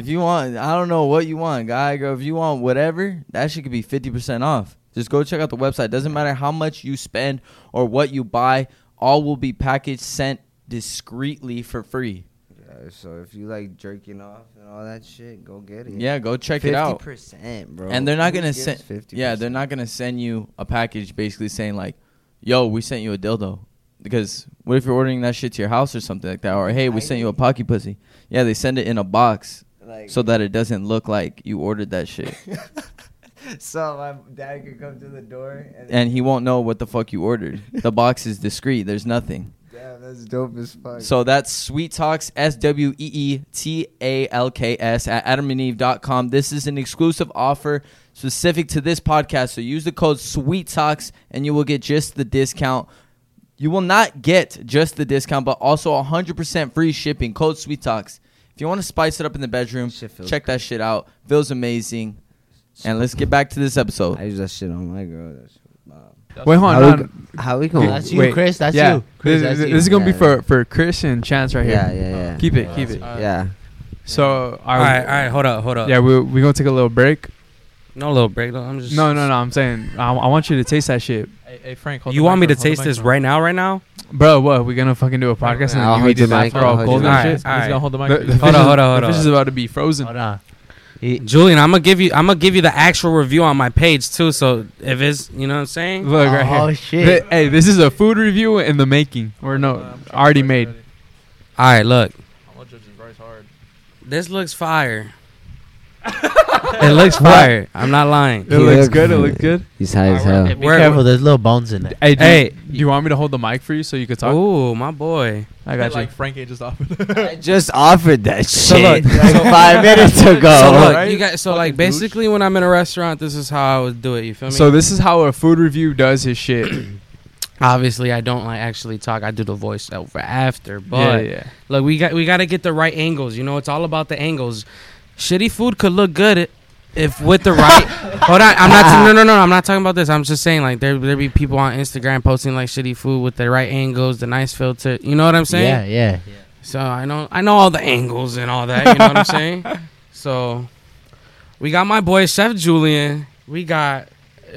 if you want I don't know what you want, guy, girl, if you want whatever, that shit could be fifty percent off. Just go check out the website. Doesn't matter how much you spend or what you buy, all will be packaged sent discreetly for free. Yeah, so if you like jerking off and all that shit, go get it. Yeah, go check it out. Fifty percent, bro. And they're not Who gonna send 50%? Yeah, they're not gonna send you a package basically saying like, "Yo, we sent you a dildo." Because what if you're ordering that shit to your house or something like that, or hey, we sent you a pocky pussy? Yeah, they send it in a box Like, so that it doesn't look like you ordered that shit. so my dad could come to the door and, and he won't know what the fuck you ordered. The box is discreet. There's nothing. damn, that's dope as fuck. So that's Sweet Talks, S W E E T A L K S, at adamandeve.com. This is an exclusive offer specific to this podcast. So use the code Sweet Talks and you will get just the discount. You will not get just the discount, but also 100% free shipping. Code Sweet Talks. If you want to spice it up in the bedroom, Shit feels check that shit out. Feels amazing. And let's get back to this episode. I use that shit on my girl. That shit. Wait, hold How on. we, no, how we going? That's you, Wait, Chris. That's yeah, you. Chris, this, that's this you. is gonna be for for Chris and Chance right Yeah, here. yeah, yeah. Yeah. Keep it, keep it. Uh, yeah. So, All right, all right, hold up, hold up. Yeah, we we gonna take a little break. No little break though. I'm just No, no, no. I'm saying I, I want you to taste that shit, Hey, hey Frank, hold You the want me to taste this right now, right now? bro. What? We gonna fucking do a podcast I'll and you hold eat this mic, after I'll all hold cold your and mic. shit? He's gonna hold the The, mic. the Hold on, hold on, hold the fish on. is about to be frozen. Hold on. Julian, I'm gonna give you I'm gonna give you the actual review on my page too. So if it's you know what I'm saying? Look right here. oh here. shit. Th- hey, this is a food review in the making, or no, I'm trying to already made. ready. All right, look. I'm gonna judge this rice hard. This looks fire. it looks fire. I'm not lying. It looks good. It looks good. He's high as hell. Hey, be Where- careful. There's little bones in there. Hey, do, Hey. you, do you want me to hold the mic for you so you could talk? Ooh, my boy. I got you. like Frank ain't just off. I just offered that So shit look, like five minutes ago. So look, right? you guys. So Fucking like douche. basically, when I'm in a restaurant, this is how I would do it. You feel me? So this is how a food review does his shit. obviously, I don't like actually talk. I do the voice over after. yeah, But yeah. look, we got we got to get the right angles. You know, it's all about the angles. Shitty food could look good if with the right. hold on, I'm not. No, no, no. I'm not talking about this. I'm just saying like there there be people on Instagram posting like shitty food with the right angles, the nice filter. You know what I'm saying? Yeah, yeah. So I know I know all the angles and all that. You know what I'm saying? So we got my boy Chef Julian. We got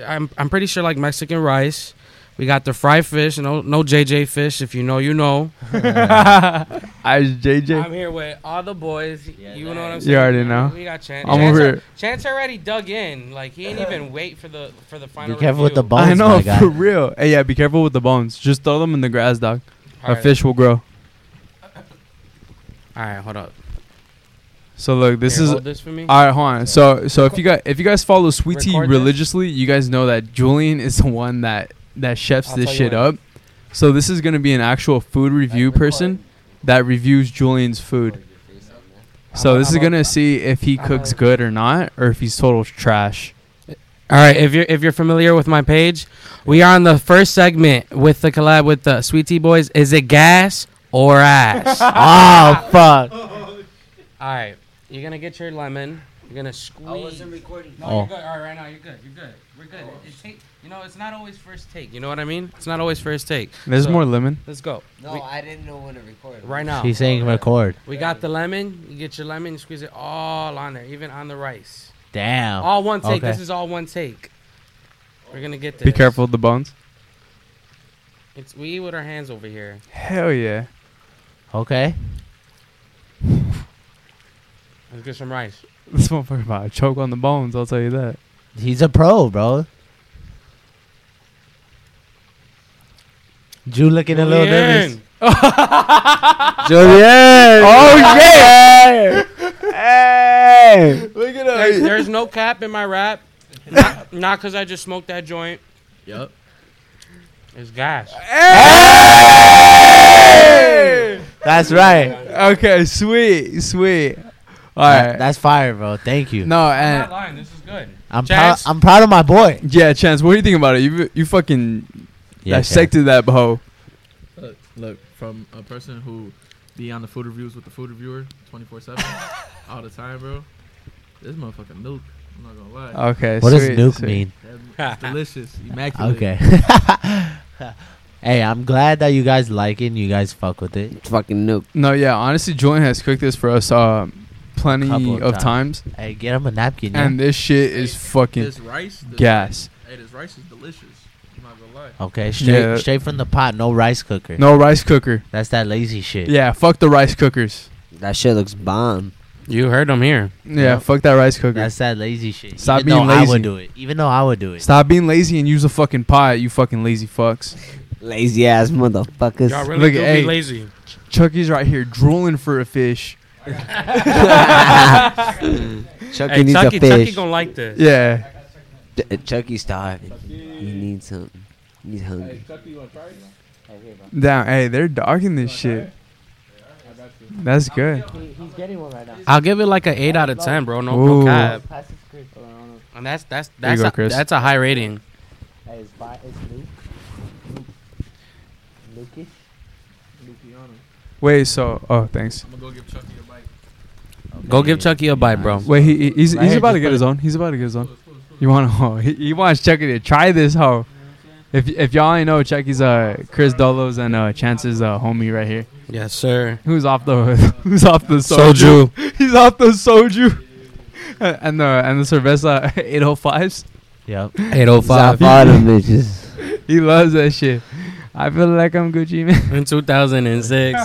I'm I'm pretty sure like Mexican rice. We got the fried fish. No no JJ fish. If you know, you know. I was JJ. I'm here with all the boys. you know what I'm saying. You already know. We got Chance. I'm Chance, over here. Chance already dug in. Like he ain't even wait for the for the final. Be careful with the bones, I know my guy. for real. Hey, yeah, be careful with the bones. Just throw them in the grass, dog. All A right. fish will grow. All right, hold up. So look, this Here, is hold this for me. all right. Hold on. So so if you guys if you guys follow Sweetie Tea this? religiously, you guys know that Julian is the one that that chefs I'll this shit when. up. So this is gonna be an actual food review person that reviews Julian's food. So I'm- this is I'm a- gonna see if he I'm cooks good or not, or if he's total trash. All right, if you're if you're familiar with my page, we are on the first segment with the collab with the Sweet Tea Boys. Is it gas or ass? Oh ah, fuck. All right, you're gonna get your lemon. You're gonna squeeze. I wasn't recording. Oh. No, Oh. you're good. All right, right now you're good. You're good. We're good. It, it take, you know, it's not always first take. You know what I mean? It's not always first take. There's So- more lemon. Let's go. No, We- I didn't know when to record. right now. She's saying record. We got the lemon. You get your lemon. You squeeze it all on there, even on the rice. Damn. All one take. Okay. This is all one take. We're gonna get this. Be careful with the bones. It's we eat with our hands over here. Hell yeah. Okay. Let's get some rice. This motherfucker about to choke on the bones. I'll tell you that. He's a pro, bro. Jew looking a little nervous. Julian! Oh yeah! hey! Look at There- there's no cap in my rap. Not, not cause I just smoked that joint. Yup. It's gas. Hey! That's right. Okay, sweet, sweet. All That- right. that's fire, bro. Thank you. no, I'm and not lying. This is good. I'm proud. Chance? I'm proud of my boy. yeah, Chance. What do you think about it? You you fucking dissected that hoe. Look, look, from a person who be on the food reviews with the food reviewer 24 7 all the time, bro. This motherfucker nuke. I'm not gonna lie. Okay. What does nuke sweet. mean? It's delicious, immaculate. Okay. hey, I'm glad that you guys like it. and You guys fuck with it. It's Fucking nuke. No, yeah. Honestly, Julian has cooked this for us uh, plenty Couple of of times, Hey, get him a napkin. Yeah? and this shit is fucking This rice, this gas. Hey, this rice is delicious. I'm not gonna lie. Okay, straight Yeah. straight from the pot. No rice cooker. No rice cooker. That's that lazy shit. Yeah, fuck the rice cookers. That shit looks bomb. You heard them here. Yeah, Yeah. fuck that rice cooker. That's that lazy shit. Stop Even being though I lazy. would do it. Even though I would do it. Stop being lazy and use a fucking pot, you fucking lazy fucks. Lazy ass motherfuckers. Y'all really Look, do hey. be lazy. Chucky's right here drooling for a fish. Chucky Hey, needs Chucky, a fish. Chucky gonna like this. Yeah. Ch- Chucky's starving. He needs something. He's hungry. Damn, hey, they're dogging this shit. That's good. He's getting one right now. I'll give it like an eight out of ten, bro. No, Ooh. no cap. And that's that's There you that's go, a, Chris. that's a high rating. Hey, it's, fi- it's Luke. Luke. Lukey. Luciano. Wait, so oh, thanks. I'm gonna go give Chucky a bite. Go give Chucky a bite, bro. Wait, he, he- he's he's about to get his own. He's about to get his own. You want to? Oh, he, he wants Chucky to try this hoe. If if y'all ain't know, Chucky's uh Chris Dolo's and uh Chance's uh homie right here. Yes, sir. Who's off the Who's off the soju? Soju. He's off the soju. and the and the cerveza 805s. Yep. 805. Stop all them bitches. He loves that shit. I feel like I'm Gucci Mane. In 2006.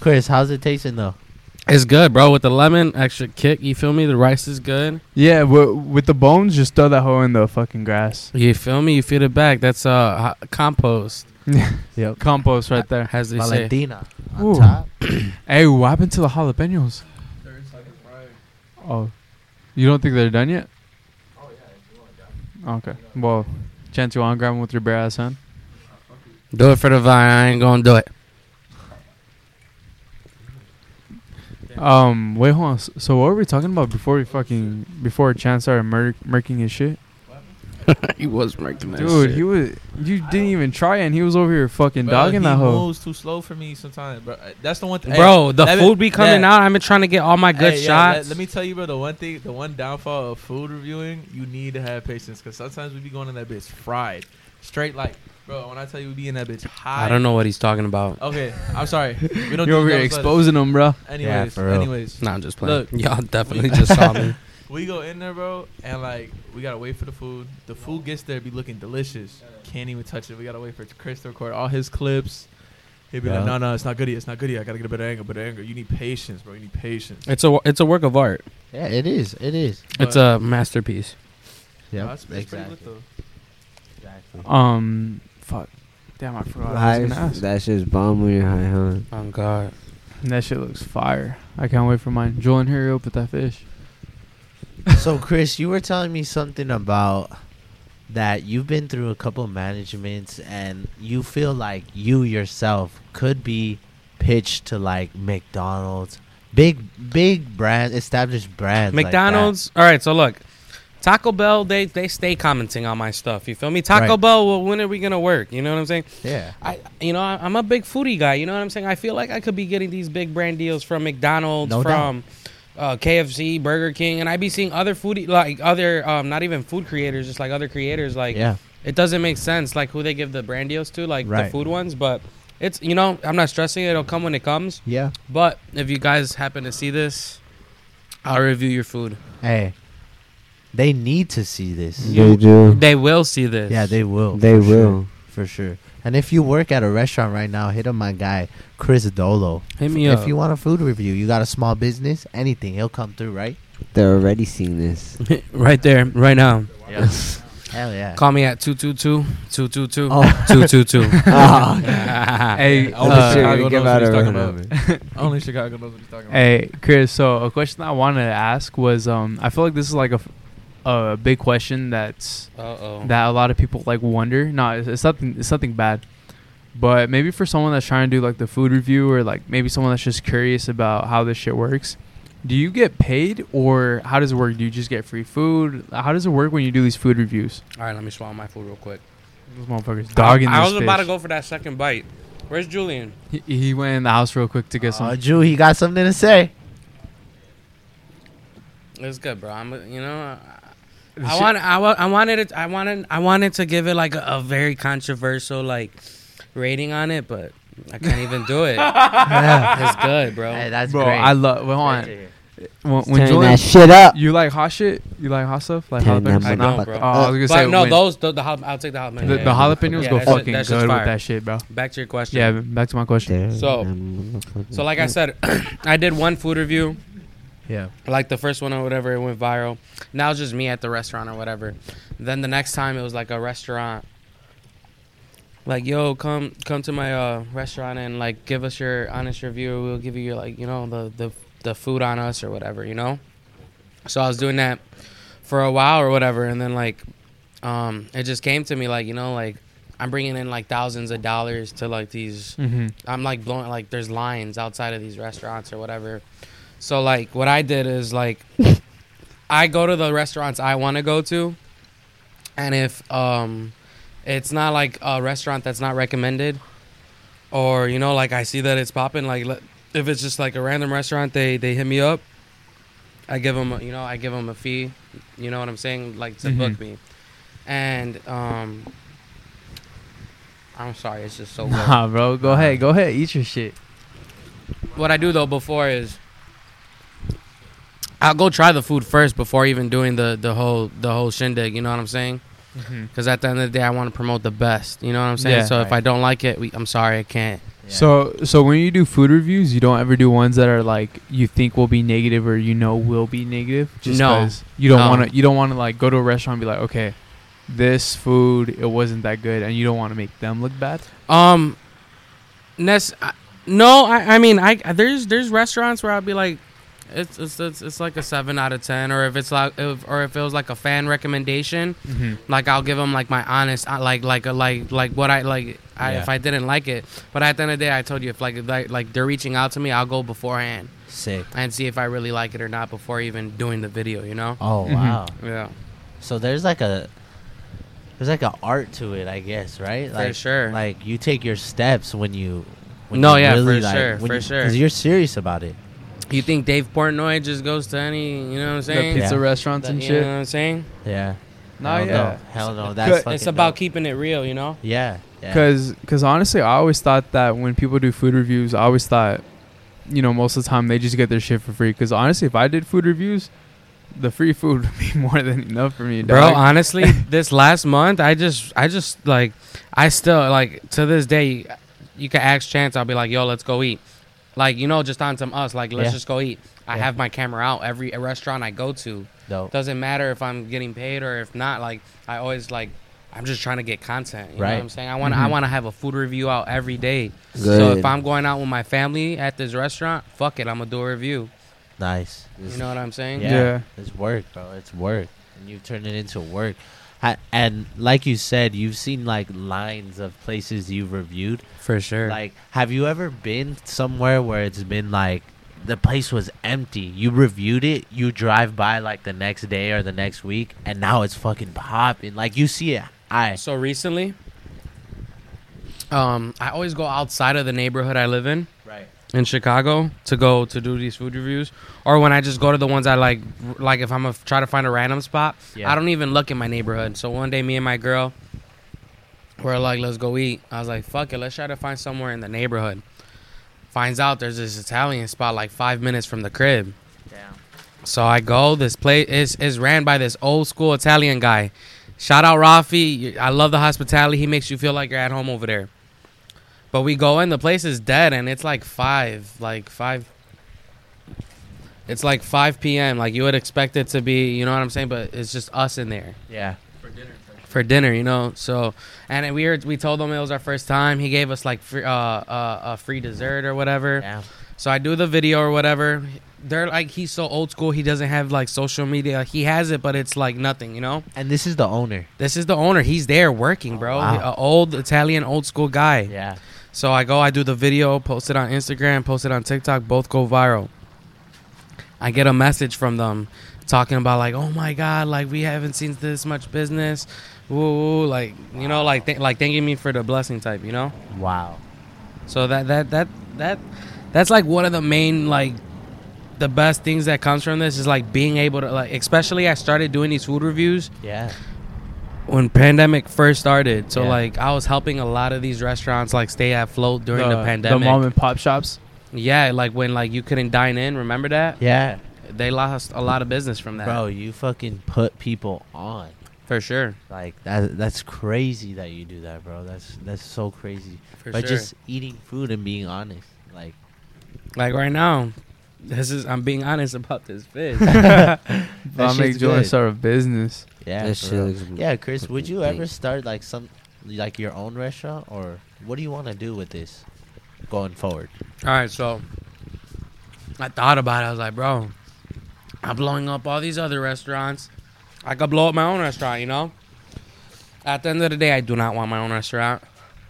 Chris, how's it tasting though? It's good, bro. With the lemon, extra kick. You feel me? The rice is good. Yeah, wi- with the bones, just throw that hoe in the fucking grass. You feel me? You feed it back. That's uh ho- compost. Yep. Compost right there. As they say. Valentina on Ooh. top. Hey, what happened to the jalapenos? Oh, you don't think they're done yet? Okay. Well, chance you want to grab them with your bare ass hand? Do it for the vine. I ain't gonna do it. Um, wait, hold on. So what were we talking about before we fucking before Chance started mur- murking his shit? he was making that Dude, shit. he was. You didn't even try, and he was over here fucking Bro, dogging he that hoe. moves too slow for me sometimes, bro. That's the one thing, Bro, the let me- food be coming yeah. out. I've been trying to get all my good Hey, yeah, let- shots. let, me tell you, bro. The one thing, the one downfall of food reviewing, you need to have patience because sometimes we be going in that bitch fried, straight like, bro. When I tell you we be in that bitch high, I don't know what he's talking about. Okay, I'm sorry. We don't. You're do over here exposing them, bro. Anyways, for real. anyways, No, I'm just playing. Look. Y'all definitely just saw me. we go in there, bro, and like we gotta wait for the food. The food gets there, be looking delicious. Can't even touch it. We gotta wait for Chris to record all his clips. He'd be Yeah. like, "No, no, it's not good yet. It's not good yet. I gotta get a better angle, better angle. You need patience, bro. You need patience." It's a it's a work of art. Yeah, it is. It is. It's But- a masterpiece. Yep. That's- that's pretty lit, exactly. though. exactly. Um, fuck. Damn, I forgot. What I was gonna ask. that shit's bomb when you're high, huh? Oh God. That shit looks fire. I can't wait for mine. Julian, hurry up with that fish. so Chris, you were telling me something about that you've been through a couple of managements and you feel like you yourself could be pitched to like McDonald's, big big brand, established brands. like. McDonald's. all right, so look, Taco Bell. They they stay commenting on my stuff. You feel me? Taco Right. Bell. Well, when are we gonna work? You know what I'm saying? yeah. I you know I- I'm a big foodie guy. You know what I'm saying? I feel like I could be getting these big brand deals from McDonald's, No from uh, KFC, Burger King, and I'd be seeing other foodie like other um, not even food creators, just like other creators. Like yeah. it doesn't make sense like who they give the brand deals to, like the food ones. But it's you know I'm not stressing it. It'll come when it comes. Yeah. But if you guys happen to see this, I'll review your food. Hey. They need to see this. They do. They will see this. Yeah, they will. They for sure, will. for sure. And if you work at a restaurant right now, hit up my guy Chris Dolo. hit me if up. you want a food review, you got a small business, anything, he'll come through, right? They're already seeing this. right there, right now. Yes. Hell yeah. Call me at 222 222 Oh. 222. Hey, Only uh, Chicago give knows out what he's a talking about. Only Chicago knows what he's talking about. Hey, Chris. So a question I wanted to ask was, um, I feel like this is like a, f- a big question that's Uh oh. that a lot of people like wonder. No, it's, it's nothing. It's nothing bad. But maybe for someone that's trying to do like the food review, or like maybe someone that's just curious about how this shit works, do you get paid or how does it work? Do you just get free food? How does it work when you do these food reviews? All right, let me swallow my food real quick. Those motherfuckers dogging I, I this was about to go for that second bite. Where's Julian? He, he went in the house real quick to get some. Oh, Jew, he got something to say. It's good, bro. I'm, you know, The I want, I, wa- I wanted it, I wanted, I wanted to give it like a, a very controversial like rating on it, but I can't even do it. Yeah. It's good, bro. Hey, that's Bro, great. I love. Well, hold on. When, when Turn Julian, that shit up. you like hot shit? You like hot stuff? Like Turn jalapenos? I Or don't, bro. Oh, I was gonna say but no, when- those, the, the, jal- I'll take the jalapeno. the, the jalapenos Yeah, go that shit- fucking that shit's good with that shit, bro. Back to your question. Yeah, back to my question. So- So like I said, I did one food review. Yeah. like the first one or whatever, it went viral. Now it's just me at the restaurant or whatever. Then the next time it was like a restaurant. Like yo, come come to my uh, restaurant and like give us your honest review. We'll give you your like you know the the the food on us or whatever you know. So I was doing that for a while or whatever, and then like um, it just came to me like you know like I'm bringing in like thousands of dollars to like these Mm-hmm. I'm like blowing like there's lines outside of these restaurants or whatever. So like what I did is like I go to the restaurants I want to go to, and if um it's not like a restaurant that's not recommended, or you know like I see that it's popping like if it's just like a random restaurant, they they hit me up. I give them, you know, I give them a fee. You know what I'm saying? Like to book Mhm. me, and um, I'm sorry, it's just so good. Nah, bro. Go ahead. Go ahead. Eat your shit. what I do though before is I'll go try the food first before even doing the the whole the whole shindig. You know what I'm saying? Because at the end of the day, I want to promote the best. You know what I'm saying? Yeah. so if I don't like it, we, I'm sorry, I can't. Yeah. So, so when you do food reviews, you don't ever do ones that are like you think will be negative or you know will be negative. Just No. 'cause you don't No. want to. You don't want to like go to a restaurant and be like, okay, this food it wasn't that good, and you don't want to make them look bad. Um, Ness, I, no, I, I mean, I there's there's restaurants where I'll be like, it's it's it's, it's like a seven out of ten, or if it's like, if, or if it was like a fan recommendation, Mm-hmm. like I'll give them like my honest, uh, like like like like what I like. I, Yeah. If I didn't like it, but at the end of the day, I told you if like like like they're reaching out to me, I'll go beforehand Sick. and see if I really like it or not before even doing the video. You know? Oh Mhm. wow. Yeah, So there's like a there's like an art to it, I guess, right? for Like sure. like you take your steps when you. When No, you yeah, really, for like, sure, when for you- sure. Cause you're serious about it. You think Dave Portnoy just goes to any? You know what I'm The saying? pizza Yeah. restaurants and shit. you know what I'm saying? Yeah. No, Hell yeah. No. Hell no. That's It's fucking it's about dope. keeping it real. You know? Yeah. Yeah. Cause, cause honestly, I always thought that when people do food reviews, I always thought, you know, most of the time they just get their shit for free. Cause honestly, if I did food reviews, the free food would be more than enough for me, Bro, dog. honestly, this last month, I just, I just like, I still like to this day, you can ask Chance. I'll be like, "Yo, let's go eat." Like you know, just on some us. Like let's Yeah. just go eat. I Yeah. have my camera out every restaurant I go to. Dope. Doesn't matter if I'm getting paid or if not. Like I always like, I'm just trying to get content. You know Right. what I'm saying? I want, to I Mhm. want to have a food review out every day. So Good. if I'm going out with my family at this restaurant, fuck it, I'm gonna do a review. Nice. You know what I'm saying? Yeah. Yeah. It's work, bro. It's work, and you turn it into work. Ha- And like you said, you've seen like lines of places you've reviewed. For sure. Like, have you ever been somewhere where it's been like the place was empty? You reviewed it, you drive by like the next day or the next week, and now it's fucking popping. Like you see it. I So recently, um, I always go outside of the neighborhood I live in right. In Chicago to go to do these food reviews, or when I just go to the ones I like. Like if I'm gonna try to find a random spot, Yeah. I don't even look in my neighborhood. So one day, me and my girl, we're like, let's go eat. I was like, fuck it, let's try to find somewhere in the neighborhood. Finds out there's this Italian spot like five minutes from the crib. Damn. So I go. This place is is ran by this old school Italian guy. Shout out Rafi. I love the hospitality. He makes you feel like you're at home over there. But we go in, the place is dead, and it's like five, like five. It's like five p.m. Like you would expect it to be, you know what I'm saying? But it's just us in there Yeah. for dinner, For dinner, you know. So, and we were, we told him it was our first time. He gave us like free, uh, uh, a free dessert or whatever. Damn. So I do the video or whatever. They're like he's so old school. He doesn't have like social media. He has it, but it's like nothing. You know. And this is the owner. This is the owner. He's there working, bro. Oh, wow. A old Italian, old school guy. Yeah. So I go. I do the video, post it on Instagram, post it on TikTok. Both go viral. I get a message from them talking about like, oh my god, like we haven't seen this much business. Woo, woo, like you know, like th- like thanking me for the blessing type. You know. Wow. So that that that that that's like one of the main like the best things that comes from this is like being able to like especially I started doing these food reviews Yeah. When pandemic first started. So Yeah. like I was helping a lot of these restaurants like stay afloat during the, the pandemic. The mom and pop shops. yeah, like when like you couldn't dine in, remember that? Yeah. They lost a lot of business from that. Bro, you fucking put people on. For sure. Like that that's crazy that you do that, bro. That's that's so crazy. For but sure. just eating food and being honest. Like like right now, this is I'm being honest about this fish. that I'll make shit's Joe good. start a business. Yeah. That shit looks Yeah, Chris, would you ever start like some like your own restaurant or what do you want to do with this going forward? All right, so I thought about it. I was like, bro, I'm blowing up all these other restaurants. I could blow up my own restaurant, you know? At the end of the day, I do not want my own restaurant.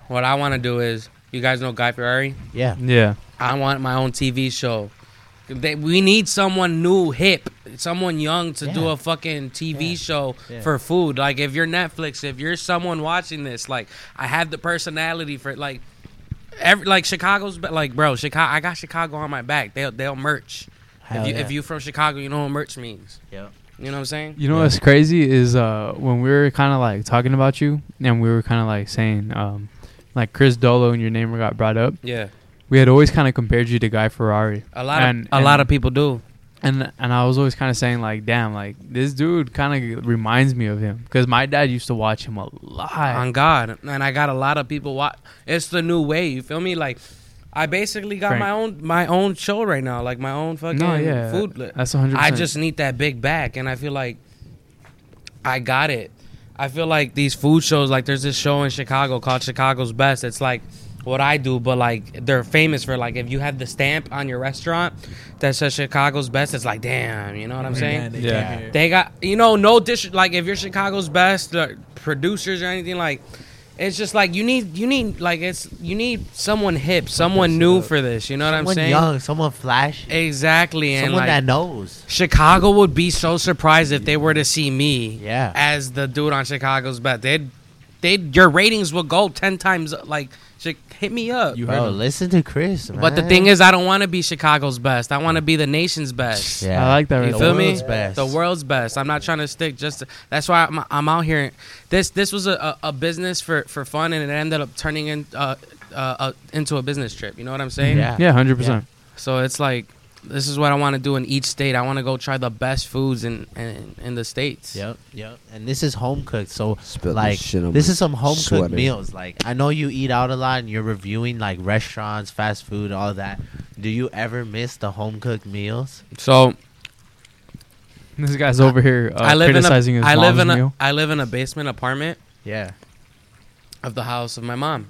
What I want to do is, you guys know Guy Fieri? Yeah. Yeah. I want my own TV show. They, we need someone new, hip, someone young to do a fucking TV Yeah. show Yeah. for food. Like, if you're Netflix, if you're someone watching this, like, I have the personality for, like, every like Chicago's be- like bro, Chicago. I got Chicago on my back. They'll they'll merch. Hell if you yeah. if you from Chicago, you know what merch means. Yeah. You know what I'm saying? You know Yeah. what's crazy is uh when we were kind of like talking about you and we were kind of like saying um like Chris Dolo and your name got brought up. Yeah. We had always kind of compared you to Guy Fieri. A lot And- of a lot of people do. And and I was always kind of saying like, damn, like this dude kind of reminds me of him because my dad used to watch him a lot. on God, and I got a lot of people. Watch. It's the new way. You feel me? Like, I basically got Frank. my own my own show right now. Like my own fucking no, yeah, food. That's 100. I just need that big back, and I feel like I got it. I feel like these food shows, like there's this show in Chicago called Chicago's Best. It's like what I do, but like they're famous for like if you have the stamp on your restaurant that says Chicago's Best, it's like damn, you know what I'm saying? Man, they Yeah. They got you know no dish like if you're Chicago's best uh, producers or anything like it's just like you need you need like it's you need someone hip, someone new for this. You know what I'm saying? young, someone flash, Exactly, and someone like that knows. Chicago would be so surprised if they were to see me Yeah. as the dude on Chicago's best. They'd they'd your ratings would go ten times like Chi- hit me up. You heard Bro, him. listen to Chris. Man. but the thing is, I don't want to be Chicago's best. I want to be the nation's best. yeah. I like that. You Right The feel me? best. The world's best. I'm not trying to stick just. To, that's why I'm, I'm out here. This this was a, a, a business for, for fun, and it ended up turning in, uh, uh, uh, into a business trip. You know what I'm saying? Yeah. Yeah, hundred percent. So it's like this is what I want to do in each state. I want to go try the best foods in in, in the states. Yep, yep. And this is home cooked, so Spill like this this is some home cooked meals. Like I know you eat out a lot and you're reviewing like restaurants, fast food, all that. Do you ever miss the home cooked meals? So This guy's over here uh, I live in a criticizing his I live in mom's a meal. I live in a basement apartment Yeah, of the house of my mom.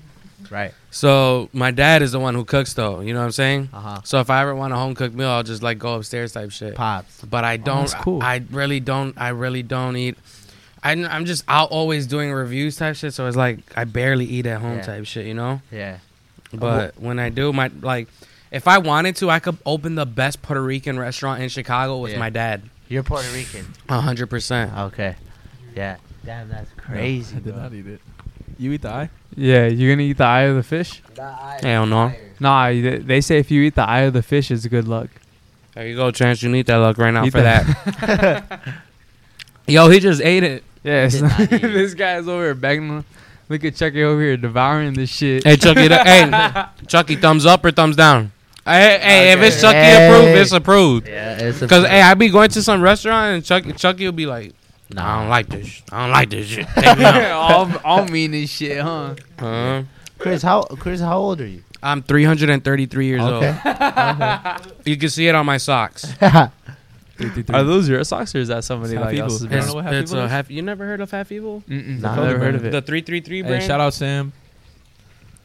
Right. So my dad is the one who cooks though. You know what I'm saying? Uh huh. So if I ever want a home cooked meal, I'll just like go upstairs type shit. Pops. but I don't. that's cool. I, I really don't. I really don't eat. I, I'm just out always doing reviews type shit, so it's like I barely eat at home Yeah. type shit, you know. Yeah. But when I do, my like, if I wanted to, I could open the best Puerto Rican restaurant in Chicago with Yeah. my dad. You're Puerto Rican. Hundred percent. Okay. Yeah. Damn, that's crazy. I did bro. not eat it. You eat the eye? Yeah, you're gonna eat the eye of the fish? Hell no. Nah, they they say if you eat the eye of the fish, it's good luck. There you go, Chance. You need that luck right now Eat for that. Yo, he just ate it. Yeah, it's Did not eat this guy's over here begging. him. Look at Chucky over here devouring this shit. Hey, Chucky. that- hey, Chucky, thumbs up or thumbs down? Hey, hey, if it's Chucky Hey. approved, it's approved. Yeah, it's a Cause hey, I be going to some restaurant and Chucky, Chucky will be like, "Nah, I don't like this. I don't like this shit." Take me out. all, all mean as shit, huh? Uh, Chris, how Chris, how old are you? I'm 333 years Okay. old. You can see it on my socks. Are those your socks or is that somebody It's like Half else's Evil. You It's, don't know what Half it's Evil a is? half. You never heard of Half Evil? Mm-mm, Nah, I've never heard of it. The 333 Hey, brand. shout out Sam.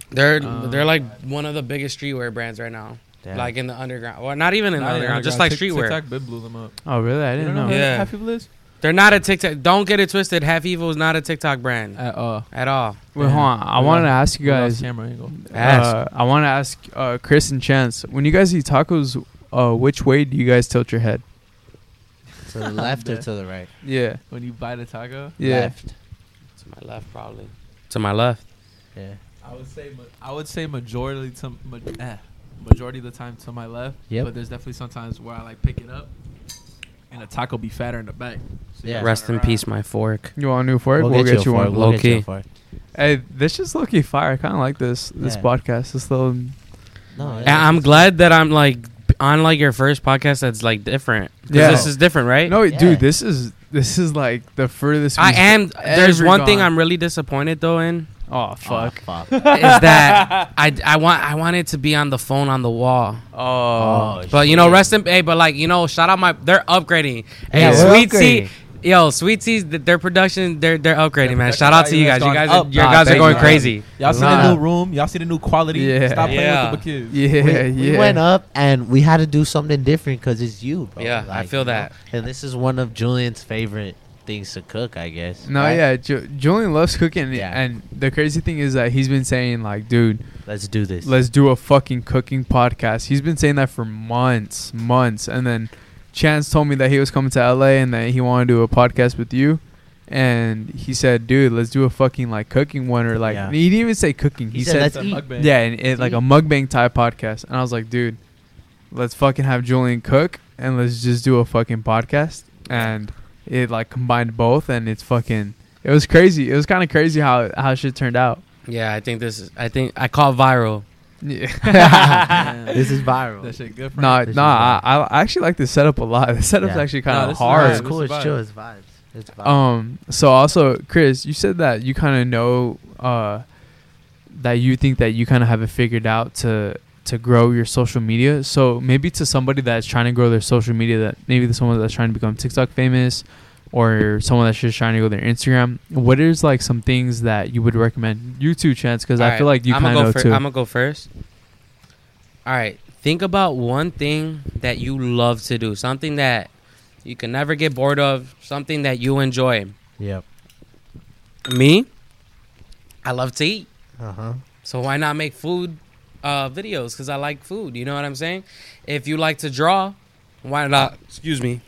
They're Uh, they're like one of the biggest streetwear brands right now. Damn. Like in the underground, or not even in the Nah, underground, just like Tik- streetwear. TikTok bit blew them up. Oh, really? I You didn't don't know. know Yeah. Half Evil is? They're not a TikTok. Don't get it twisted. Half Evil is not a TikTok brand At all. at all. Wait, hold on. I We wanted to ask you guys. Camera angle. Ask. Uh, I want to ask uh, Chris and Chance. When you guys eat tacos, uh, which way do you guys tilt your head? to the left or to the right? Yeah. When you bite a taco, Yeah. Left. To my left, probably. To my left. Yeah. I would say ma- I would say majority to ma- eh, majority of the time to my left. Yep. But there's definitely sometimes where I like pick it up, and a taco be fatter in the back. So Yeah. Rest in around. peace, my fork. You want a new fork? We'll, We'll, get, you one. We'll get Low-key. Hey, this is low key fire. I kind of like this this Yeah. podcast. This little. No, And I'm glad that I'm like on like your first podcast that's like different. Yeah. This is different, right? No, Yeah. dude, this is this is like the furthest. I am. There's ever one thing. I'm really disappointed though in Oh, oh fuck. Oh, fuck. is that I I want I want it to be on the phone on the wall. Oh. oh but you know, rest in hey, but like you know, shout out my they're upgrading. Hey, Yeah, we're Sweet Tea, yo, Sweet Tea's their production, they're they're upgrading, Their man. production Shout out to you guys. You guys, are, up. your Nah, guys are going you. crazy. Y'all see Nah. the new room? Y'all see the new quality? Yeah. Stop playing Yeah. with the kids. Yeah, we, yeah. we went up and we had to do something different because it's you, bro. Yeah, I feel you know? that. And this is one of Julian's favorite things to cook, I guess. No, right? yeah, Ju- Julian loves cooking, Yeah. and the crazy thing is that he's been saying like, dude, Let's do this. let's do a fucking cooking podcast. He's been saying that for months, months, and then Chance told me that he was coming to LA and that he wanted to do a podcast with you, and he said, "Dude, let's do a fucking like cooking one or like." Yeah. He didn't even say cooking. He, He said, said, "Let's It's a eat." "Yeah, and it, like a mukbang type podcast." And I was like, "Dude, let's fucking have Julian cook and let's just do a fucking podcast." And it like combined both, and it's fucking. It was crazy. It was kind of crazy how how shit turned out. Yeah, I think this is. I think I call it viral. Yeah. this is viral. That shit good for No, This no, is I. I actually like the setup a lot. The setup's Yeah. actually kind No, of this is hard. it's cool. It's is chill. It's vibes. It's vibes. Um. So also, Chris, you said that you kind of know uh, that you think that you kind of have it figured out to to grow your social media. So maybe to somebody that's trying to grow their social media, that maybe to someone that's trying to become TikTok famous, or someone that's just trying to go their Instagram. What is like some things that you would recommend? You too, Chance, because I Alright, feel like you I'ma kind go of know fir- too. I'm gonna go first. All right, think about one thing that you love to do, something that you can never get bored of, something that you enjoy. Yep. Me, I love to eat, Uh huh. so why not make food uh, videos? Because I like food. You know what I'm saying? If you like to draw, why not? Excuse me.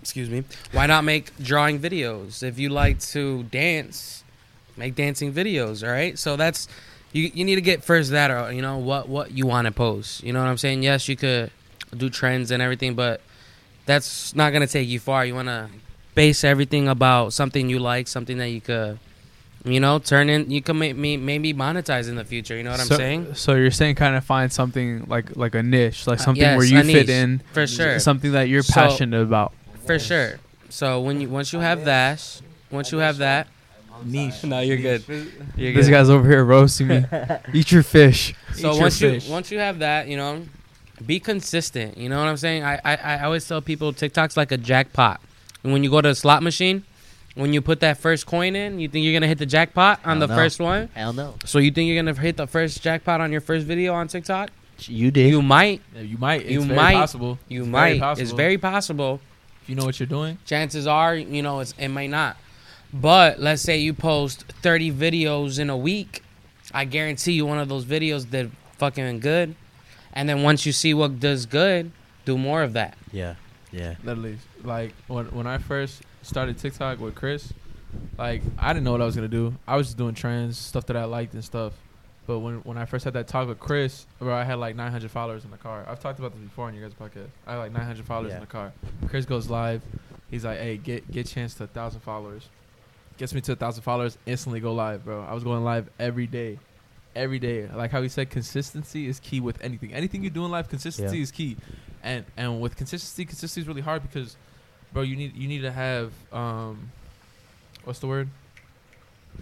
Excuse me. Why not make drawing videos? If you like to dance, make dancing videos. All right. So that's you. You need to get first that or you know what what you want to post. You know what I'm saying? Yes, you could do trends and everything, but that's not gonna take you far. You want to base everything about something you like, something that you could. You know, turn in. You can make me maybe monetize in the future. You know what so, I'm saying? So you're saying kind of find something like like a niche, like Uh, something yes, where you a fit niche, in, For sure. something that you're So- passionate about. For sure. So when you once you have that, once you have that, Niche. no, you're good. You're This good. guy's over here roasting me. Eat your fish. So Eat once you fish. once you have that, you know, be consistent. You know what I'm saying? I, I I always tell people TikTok's like a jackpot. And when you go to a slot machine, when you put that first coin in, you think you're gonna hit the jackpot on Hell the no. first one. Hell no. So you think you're gonna hit the first jackpot on your first video on TikTok? You did. You might. Yeah, you might. It's You very might. possible. You It's very might. It's possible. very possible. If you know what you're doing. chances are, you know, it's, it might not. But let's say you post 30 videos in a week. I guarantee you one of those videos did fucking good. And then once you see what does good, do more of that. yeah. Yeah. Literally, like when when I first started TikTok with Chris, like I didn't know what I was gonna do. I was just doing trends, stuff that I liked and stuff. But when when I first had that talk with Chris, where I had like 900 followers in the car, I've talked about this before on your guys' podcast. I had like 900 followers Yeah. in the car. Chris goes live. He's like, "Hey, get get chance to a thousand followers." Gets me to a thousand followers, instantly go live, bro. I was going live every day, every day. Like how he said, consistency is key with anything. Anything you do in life, consistency Yeah. is key. And and with consistency, consistency is really hard because, bro, you need you need to have um, what's the word?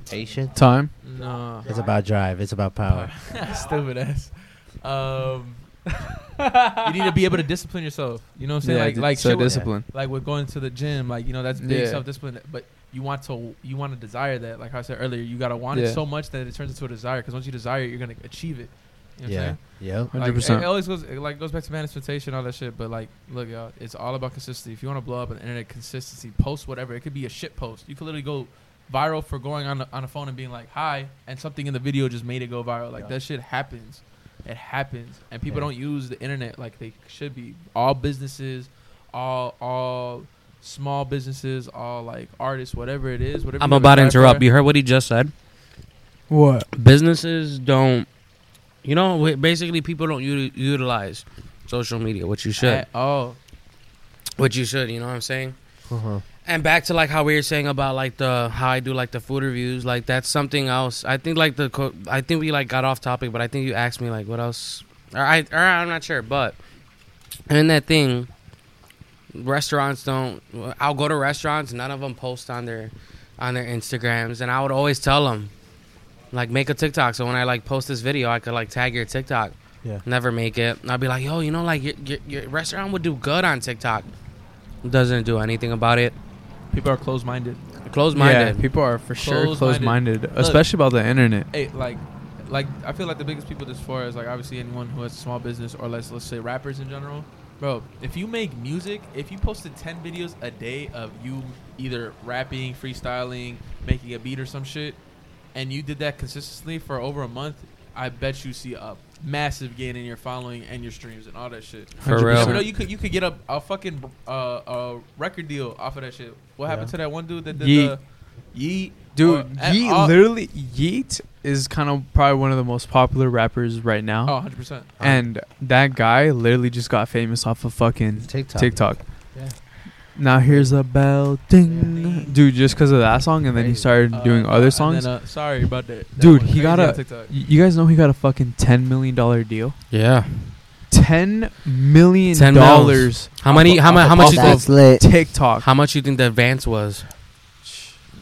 Patient. Time. No, It's about drive. It's about power. stupid ass. Um, you need to be able to discipline yourself. You know what I'm saying? Yeah, like d- like so shit with- discipline. like with going to the gym, like you know that's big Yeah. self discipline. But you want to you want to desire that. Like I said earlier, you gotta want Yeah. it so much that it turns into a desire. Because once you desire it, you're gonna achieve it. You know what Yeah. saying? Yep. Like, 100%. It, it always goes it, like goes back to manifestation, all that shit. But like, look, y'all, it's all about consistency. If you want to blow up on the internet, consistency. Post whatever. It could be a shit post. You could literally go viral for going on the, on a phone and being like hi, and something in the video just made it go viral. Like Yeah. that shit happens. It happens, and people Yeah. don't use the internet like they should be. All businesses, all all small businesses, all like artists, whatever it is, whatever. I'm you have a about to interrupt. for, You heard what he just said? What? Businesses don't, you know, basically people don't u- utilize social media, which you should. at all. Which you should, you know what I'm saying? Uh-huh. And back to like how we were saying about like the how I do like the food reviews, like that's something else. I think like the co- I think we like got off topic, but I think you asked me like what else, or I or I'm not sure, but in that thing, restaurants don't. I'll go to restaurants, none of them post on their on their Instagrams, and I would always tell them like make a TikTok, so when I like post this video, I could like tag your TikTok. Yeah. Never make it. I'd be like, yo, you know, like your, your, your restaurant would do good on TikTok. Doesn't do anything about it. People are closed minded. Closed minded. Yeah, people are for sure Closed-minded. closed-minded, especially about the internet. hey, like, like I feel like the biggest people as far as like obviously anyone who has a small business or let's let's say rappers in general, bro. If you make music, if you posted ten videos a day of you either rapping, freestyling, making a beat or some shit, and you did that consistently for over a month, I bet you see a massive gain in your following and your streams and all that shit. For You real. never know, you could you could get a, a fucking uh, a record deal off of that shit. What happened Yeah. to that one dude that did Yeet. the Yeet, Dude, Or- Yeat all- literally Yeat is kind of probably one of the most popular rappers right now. Oh, 100 percent. And that guy literally just got famous off of fucking TikTok. TikTok. Yeah. Now here's a bell ding, dude. Just because of that song, and then he Crazy. started doing other songs. uh, sorry about that. that Dude, he got a- TikTok. You guys know he got a fucking ten million dollar deal. Yeah. Ten million dollars. How many? How much? How much you That's think? lit. TikTok. How much you think the advance was?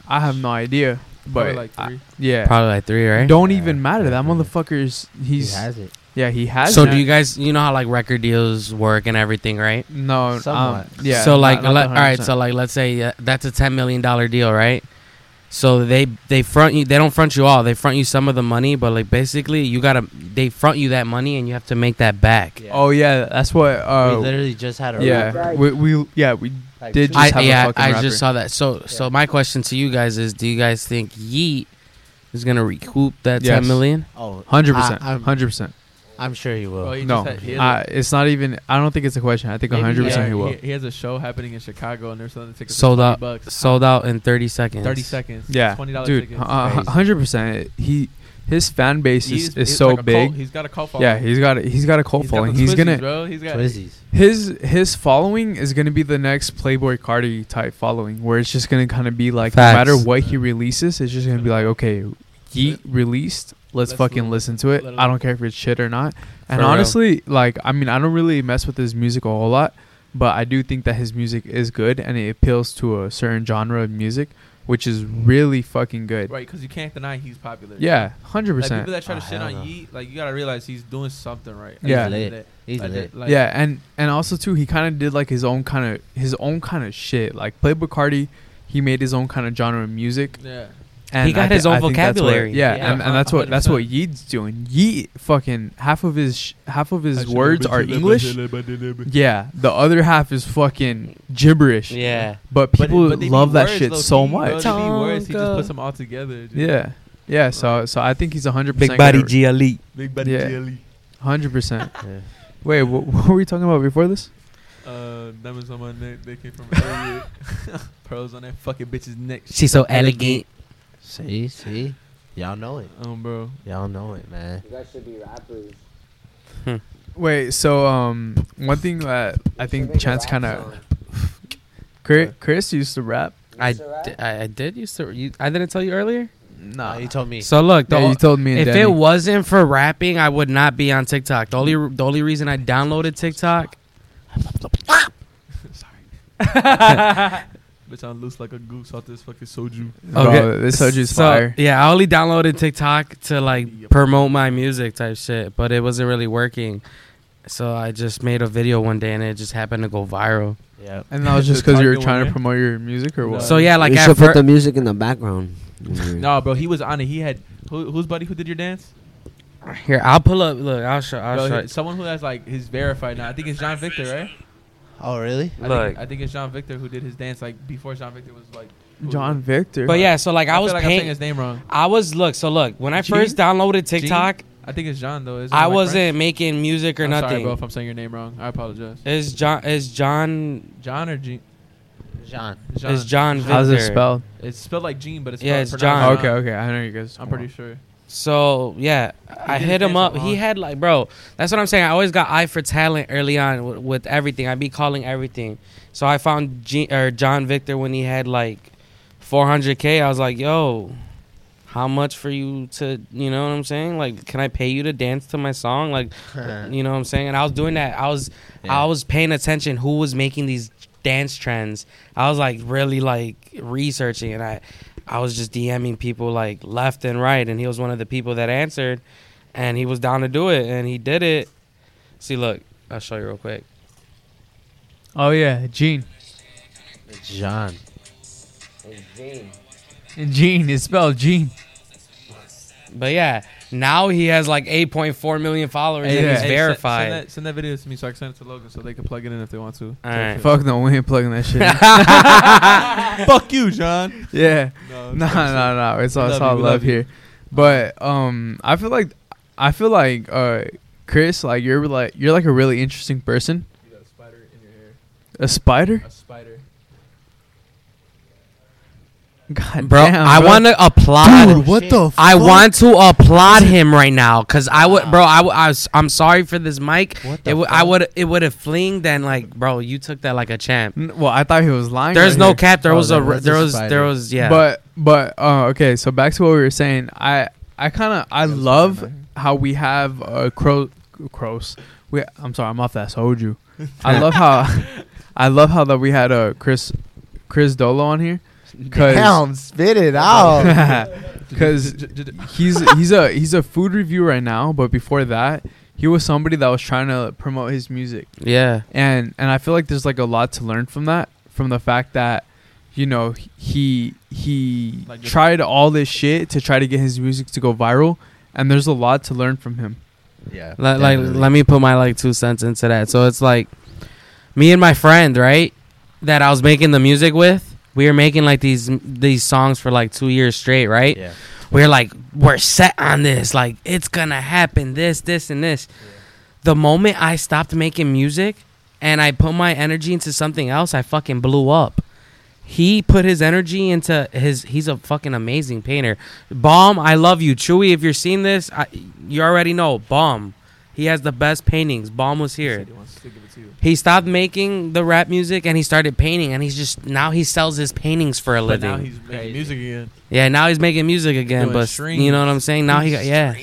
I have no idea, Probably but like I- yeah, Probably like three, right? don't Yeah, even matter. That yeah. motherfucker's He has it. Yeah he has. So do you guys? You know how like record deals work and everything, right? No, um, yeah. So like, not let, all right. So like, let's say uh, that's a ten million dollar deal, right? So they they front you. They don't front you all. They front you some of the money, but like basically, you gotta they front you that money, and you have to make that back. Yeah. oh yeah, that's what. we Uh, literally just had a yeah, we, we yeah we like, did just I have a yeah, fucking I rapper. just saw that. So so my question to you guys is: Do you guys think Yeat is gonna recoup that Yes. ten million? Oh, hundred percent, hundred percent. I'm sure he will. Bro, he No, just had- he has a- uh, it's not even. I don't think it's a question. I think hundred percent yeah, he will. He, has a show happening in Chicago, and they're selling the tickets Sold 20 out. Bucks. Sold out in thirty seconds. Thirty seconds. Yeah, twenty dollars dude, tickets. hundred percent. He his fan base He's- is, he's is so like a cult- big. He's got a cult following. Yeah, he's got a, he's got a cult He's got following. the He's Twizzies, gonna bro. He's got Twizzies. his his following is gonna be the next Playboi Carti type following, where it's just gonna kind of be like Facts. no matter what he releases, it's just gonna be like okay, he released. Let's, Let's fucking li- listen to it. I don't care if it's shit or not. And For real. honestly, like I mean, I don't really mess with his music a whole lot, but I do think that his music is good and it appeals to a certain genre of music, which is really fucking good. right because you can't deny he's popular. Yeah, hundred Like percent. people that try to Oh, shit on no. Yeat, like you gotta realize he's doing something right. Yeah. the end of the Lit. He's Like, lit. like- yeah, and and also too, he kind of did like his own kind of his own kind of shit. Like Playboi Carti, he made his own kind of genre of music. yeah. And He got I thi- his own I think what- vocabulary. yeah, Yeah, and, and that's what that's what 100%. Yeat's doing. Yeet fucking half of his sh- half of his words are English. Yeah, the other half is fucking gibberish. Yeah. But But- people but they be love that words, shit so key, bro. much. They be words, He just Tonka. puts them all together. dude. Yeah, yeah. So so I think he's hundred percent. Big percent body GLE. Big body Yeah. jelly. Hundred percent. Wait, wh- what were we talking about before this? Uh, diamonds on my neck. They came from earlier. Pearls on that fucking bitch's neck. She's so elegant. See, see, y'all know it. Um, bro. Y'all know it, man. You guys should be rappers. Wait, so um, one thing that I think Chance kind of Chris, Chris used to rap. I, I I did used to. You, I didn't tell you earlier. Nah, you told me. So look, the, Yeah, you told me. And if Danny. it wasn't for rapping, I would not be on TikTok. The only the only reason I downloaded TikTok. Bitch, I'm loose like a goose off this fucking soju. Bro, Okay, this soju's so, fire. Yeah, I only downloaded TikTok to like promote my music type shit, but it wasn't really working. So I just made a video one day and it just happened to go viral. Yeah. And that was just because you were trying to promote your music or what? No. So yeah, like you should put the music in the background. No, bro, he was on it. He had who, who's buddy who did your dance? here I'll pull up. Look, I'll show. I'll Bro, show. someone who has like his verified now. I think it's John Victor, right? Oh, really? I Look. think, I think it's John Victor who did his dance like before John Victor was like. who- John Victor. But yeah, so like I, I, was feel like I'm saying paying. his name wrong. I was look. So look, when I Gene? first downloaded TikTok, I think it's John though. Isn't I like, wasn't French? making music or I'm nothing. Sorry, bro, if I'm saying your name wrong. I apologize. Is John? Is John? John or Gene? John. John. Is John Victor? how's it spelled? It's spelled like Gene, but it's Yeah, spelled it's pronounced John. okay, okay. I know you guys. I'm pretty sure. So yeah, I hit him up. He had like, bro, that's what I'm saying. I always got eye for talent early on with, with everything. I'd be calling everything. So I found G- or John Victor when he had like 400k. I was like, yo, how much for you to, you know what I'm saying? Like, can I pay you to dance to my song? Like, you know what I'm saying? And I was doing that. I was, Yeah. I was paying attention who was making these dance trends. I was like really like researching, and I, I was just DMing people like left and right, and he was one of the people that answered, and he was down to do it, and he did it. See, look, I'll show you real quick. Oh yeah, Gene. It's John. And Gene is spelled Gene. But yeah, now he has like 8.4 million followers, and yeah. he's Hey, verified. Send, that, send that video to me so I can send it to Logan so they can plug it in if they want to. All right. Fuck no, we ain't plugging that shit. Fuck you, John. yeah. No, No, no, no. It's all, it's love all love love here. But um, I feel like I feel like uh, Chris, like you're like you're like a really interesting person. You got a spider in your hair. A spider? A spider. God bro. damn, I want to applaud. Dude, what the I want to applaud him right now because I would, bro. I, w- I was, I'm sorry for this mic. What the It w- I fuck? would, it would have flinged and like, bro, you took that like a champ. N- Well, I thought he was lying. There's right no here. cap. There Oh, was a, then there was, spider? there was, yeah. But but uh, okay, so back to what we were saying. I I kind of I love how we have uh, crow crows. We I'm sorry, I'm off that soju. I love how I love how that we had uh, Chris Chris Dolo on here because Damn, spit it out. because he's he's a he's a food reviewer right now. But before that, he was somebody that was trying to promote his music yeah, and and I feel like there's like a lot to learn from that from the fact that you know he he Like tried all this shit to try to get his music to go viral and there's a lot to learn from him yeah, Let, like let me put my like two cents into that. So it's like me and my friend, right, that I was making the music with. We were making like these these songs for like two years straight, right? Yeah. We're like we're set on this, like it's gonna happen, this, this, and this. The moment I stopped making music and I put my energy into something else, I fucking blew up. He put his energy into his. He's a fucking amazing painter. Bomb, I love you, Chewy. If you're seeing this, I, you already know. Bomb, he has the best paintings. Bomb was here. He wants to give it to you. He stopped making the rap music and he started painting. And he's just now he sells his paintings for a But living. now he's making Crazy. music again. yeah, now he's making music again. Doing But streams. you know what I'm saying? Now he got yeah.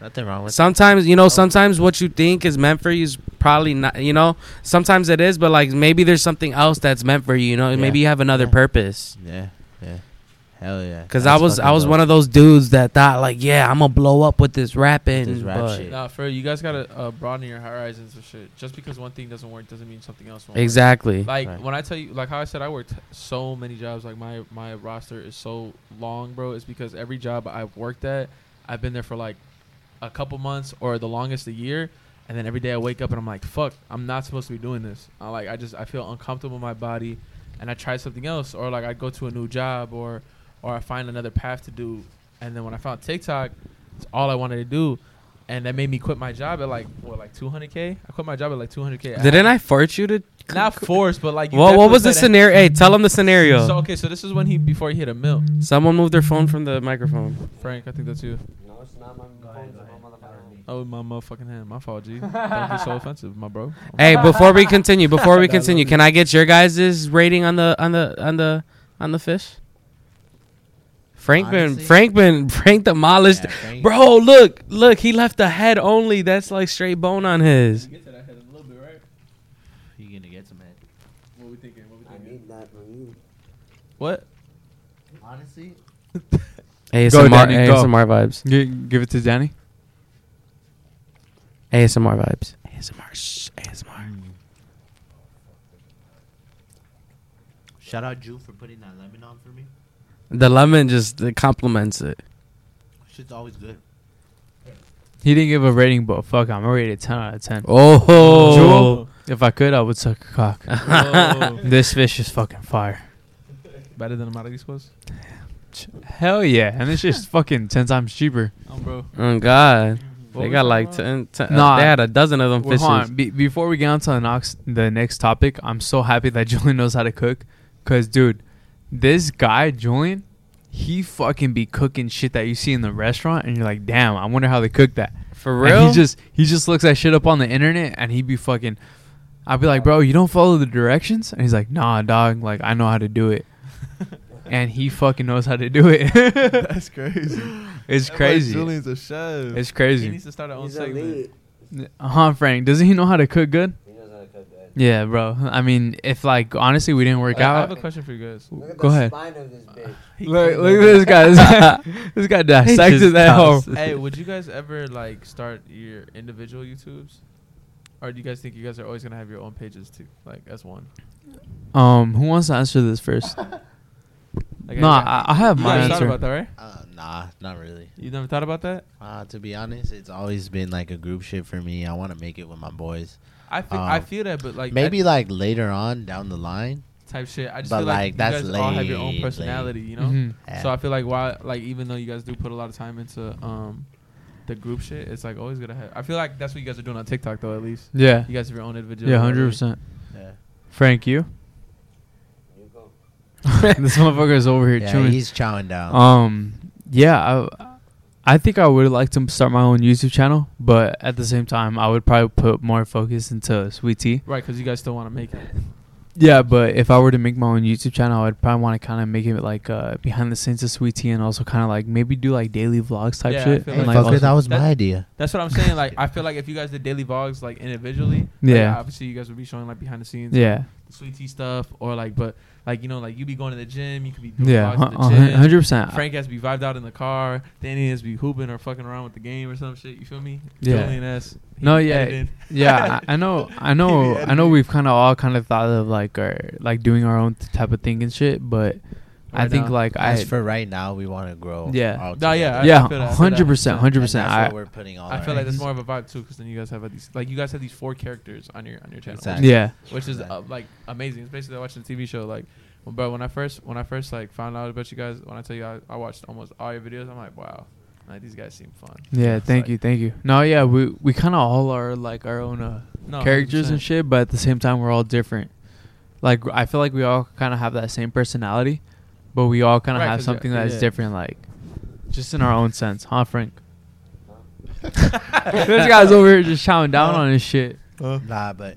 Nothing wrong with Sometimes you know, sometimes what you think is meant for you is probably not. You know, sometimes it is, but like maybe there's something else that's meant for you. You know, Yeah. maybe you have another Yeah. purpose. Yeah, yeah. Hell yeah. Because I was I was one of those dudes that thought like, yeah, I'm gonna blow up with this rapping. This rap but- shit. Nah, for you guys gotta uh, broaden your horizons and shit. Just because one thing doesn't work doesn't mean something else won't. work. Exactly. Like Right. when I tell you, like how I said, I worked so many jobs. Like my my roster is so long, bro. It's because every job I've worked at, I've been there for like a couple months or the longest a year, and then every day I wake up and I'm like, fuck, I'm not supposed to be doing this. I like I just I feel uncomfortable in my body, and I try something else, or like I go to a new job, or or I find another path to do, and then when I found TikTok, it's all I wanted to do. And that made me quit my job at like what, like 200k. I quit my job at like 200k. Didn't I force you to? Not force, but like. you What What was the scenario? Hey, tell him the scenario. So okay, so this is when he before he hit a mill. Someone moved their phone from the microphone. Frank, I think that's you. No, it's not my phone. It's my motherfucking Oh, my motherfucking hand. My fault, G. Don't be so offensive, my bro. Hey, before we continue, before we continue, can I get your guys' rating on the on the on the on the fish? Frank been Frank been Frank demolished. Yeah, Frank- Bro, look, look, he left the head only. That's like straight bone on his. Get to that head a little bit, right? You gonna get some head? What we thinking? What we I thinking? need that from you. What? Honestly, ASMR, Danny, go. ASMR vibes. Gi- give it to Danny ASMR vibes. ASMR. Shh, ASMR. Mm. shout out Jew for putting that lemon on for me. The lemon just it compliments it. Shit's always good. he didn't give a rating but fuck I'm gonna rate it 10 out of 10 Oh, Jewel, oh. if I could I would suck a cock Whoa. Oh. this fish is fucking fire Better than Amaris was? hell yeah and it's just fucking 10 times cheaper Oh, bro. oh God. What they got like about? 10, 10 Nah. they had a dozen of them Well, hold fishes. on. Be- before we get on to the next, the next topic, I'm so happy that Julian knows how to cook. Cause, dude, this guy Julian, he fucking be cooking shit that you see in the restaurant, and you're like, damn, I wonder how they cook that. For And real? he just he just looks that shit up on the internet, and he be fucking. I'd be like, bro, you don't follow the directions, and he's like, nah, dog, like I know how to do it. and he fucking knows how to do it. That's crazy. it's crazy. Julian's a chef. It's crazy. he needs to start our own He's segment. elite. Huh, Frank? Doesn't he know how to cook good? He knows how to cook good. Yeah, bro. I mean, if like honestly we didn't work I, I have a question for you guys. Look at Go the ahead. spine of this bitch. look, look at this guy. This guy, this guy dissected just that hoe. hey, would you guys ever like start your individual YouTubes? Or do you guys think you guys are always gonna have your own pages too, like as one? Um, who wants to answer this first? Like, no, have- I, I have you my thought answer. about that, right? Uh, nah, not really. You never thought about that? Uh, to be honest, it's always been like a group shit for me. I want to make it with my boys. I feel, I Um, feel that, but like Maybe that like later on down the line. type shit. I just but, feel like, like, you that's guys all have your own late, personality, you know. Mhm. eh, So I feel like why, like even though you guys do put a lot of time into um the group shit, it's like always gonna have. I feel like that's what you guys are doing on TikTok though. At least Yeah, you guys have your own individual. yeah, hundred percent. yeah. Frank, you? You this motherfucker is over here Yeah, chewing. he's chowing down. Um, yeah, I, I think I would like to start my own YouTube channel, but at the same time, I would probably put more focus into Sweet Tea. Right, because you guys still want to make it. Yeah, but if I were to make my own YouTube channel, I'd probably want to kind of make it like uh, behind the scenes of Sweet Tea, and also kind of like maybe do like daily vlogs type Yeah, shit. feel Hey, and, like like, fucker, that was that- my idea. That's what I'm saying. Like, I feel like if you guys did daily vlogs like individually, yeah, like, Yeah. obviously you guys would be showing like behind the scenes, yeah, the sweet tea stuff, or like, but like you know, like you be going to the gym, you could be doing yeah, vlogs at the uh, gym. hundred percent. Frank has to be vibed out in the car. Danny has to be hooping or fucking around with the game or some shit. You feel me? Yeah. No, yeah, editing. yeah, I, I know, I know, I know. We've kind of all kind of thought of like our like doing our own type of thing and shit, but I think now. like I As for right now, we want to grow. Yeah. all No, yeah. I- I yeah, that, I feel that. hundred percent, hundred And percent. I we're putting all I feel like that's more of a vibe too, because then you guys have these like you guys have these four characters on your on your channel, Exactly. yeah, which is uh, like amazing. It's basically watching a TV show. Like, well, bro, when I first when I first like found out about you guys, when I tell you I, I watched almost all your videos, I'm like, wow, like these guys seem fun. yeah. It's Thank like- you, thank you. No, yeah, we we kind of all are like our own uh, No, characters 100%. and shit, but at the same time, we're all different. Like I feel like we all kind of have that same personality, but we all kind of Right, have 'cause, yeah, something that's yeah. different, like just in our own sense, huh, Frank? this guy's over here just chowing down on his shit. Nah, but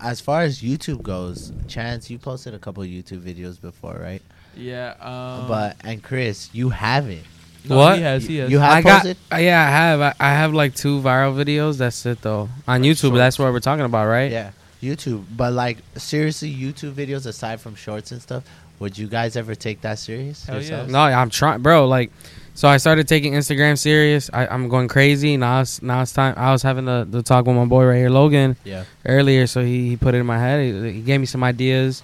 as far as YouTube goes, Chance, you posted a couple YouTube videos before, right? Yeah, um, but and Chris, you haven't. no, What? he has he has You have I got, posted? uh, yeah, I have. I, I have like two viral videos. That's it though. On YouTube, shorts. that's what we're talking about, right? Yeah, YouTube. But like seriously, YouTube videos aside from shorts and stuff, would you guys ever take that serious? Hell yeah. No, I'm trying, bro. Like, so I started taking Instagram serious. I, I'm going crazy now. It's now it's time. I was having the, the talk with my boy right here, Logan, Yeah. earlier. So he, he put it in my head. He, he gave me some ideas,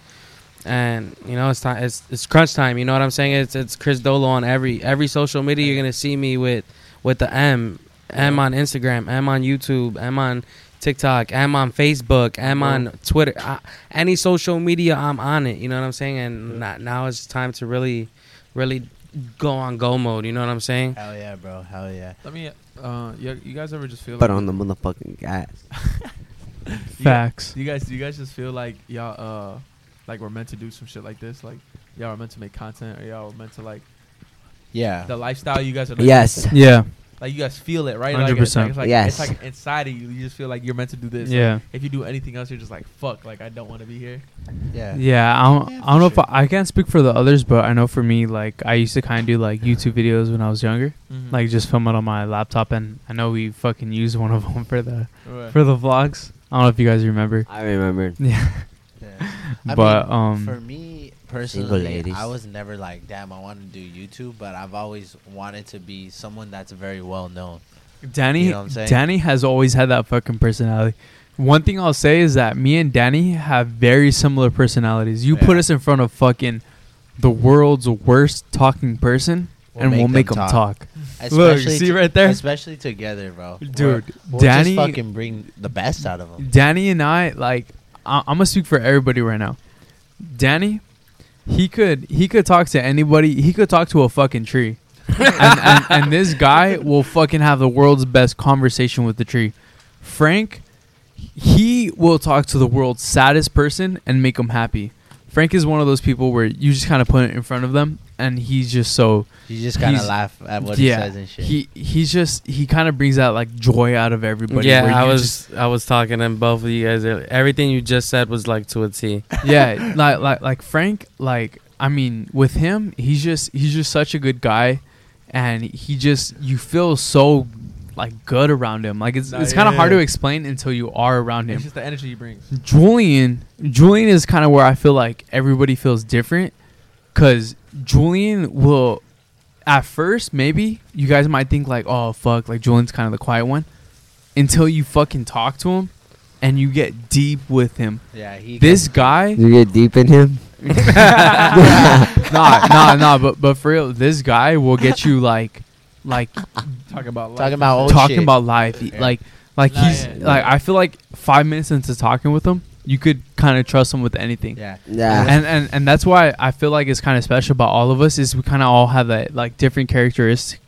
and you know it's time. It's it's crunch time. You know what I'm saying? It's it's Chris Dolo on every every social media. You're gonna see me with with the M M on Instagram, M on YouTube, M on TikTok, I'm on Facebook, I'm on Twitter. I, any social media, I'm on it. You know what I'm saying? And na- now it's time to really, really go on go mode. You know what I'm saying? Hell yeah, bro. Hell yeah. Let me. Uh, you, you guys ever just feel But like on the motherfucking gas. Facts. Do you guys do you guys just feel like y'all uh like we're meant to do some shit like this? Like y'all are meant to make content or y'all are meant to like Yeah. the lifestyle you guys are living? Yes. Yeah, Like you guys feel it, right? Like, 100%. like, it's like, Yes. It's like inside of you. You just feel like you're meant to do this. Like, yeah, if you do anything else, you're just like, fuck, like I don't want to be here. Yeah. yeah. I don't, Yeah, I don't know for if I, I can't speak for the others, but I know for me, like I used to kind of do like YouTube videos when I was younger, Mm-hmm. like just film it on my laptop, and I know we fucking used one of them for the Right. for the vlogs. I don't know if you guys remember. I remember. Yeah, Yeah. I but mean, um, for me Single personally, ladies. I was never like, damn, I want to do YouTube, but I've always wanted to be someone that's very well known. Danny, You know what I'm? Danny has always had that fucking personality. One thing I'll say is that me and Danny have very similar personalities. You put us in front of fucking the world's worst talking person, and we'll make them talk. Look, Especially see to- right there? Especially together, bro. Dude, We're- we'll Danny- just fucking bring the best out of them. Danny and I, like, I- I'm gonna speak for everybody right now. Danny, he could he could talk to anybody. He could talk to a fucking tree, and, and and this guy will fucking have the world's best conversation with the tree. Frank, he will talk to the world's saddest person and make them happy. Frank is one of those people where you just kind of put it in front of them, and he's just so You just kind of laugh at what yeah. he says and shit. he he's just he kind of brings that like joy out of everybody. yeah, I was just- I was talking to both of you guys. Everything you just said was like to a T. yeah, like like like Frank, like I mean, with him, he's just he's just such a good guy, and he just you feel so like good around him. Like it's Nah, it's kind of yeah, hard yeah. to explain until you are around him. It's him. just the energy he brings. Julian, Julian is kind of where I feel like everybody feels different, cause Julian will, at first maybe you guys might think like, oh fuck, like Julian's kind of the quiet one, until you fucking talk to him, and you get deep with him. yeah, he This can- guy, You get deep in him. nah, nah, nah. But but for real, this guy will get you like, like Talking about life. talking about old talking shit. about life. Yeah. Like like Nah, he's yeah, yeah. like I feel like five minutes into talking with him, you could kind of trust him with anything. yeah. Yeah. And, and and that's why I feel like it's kind of special about all of us is we kind of all have that like different characteristics.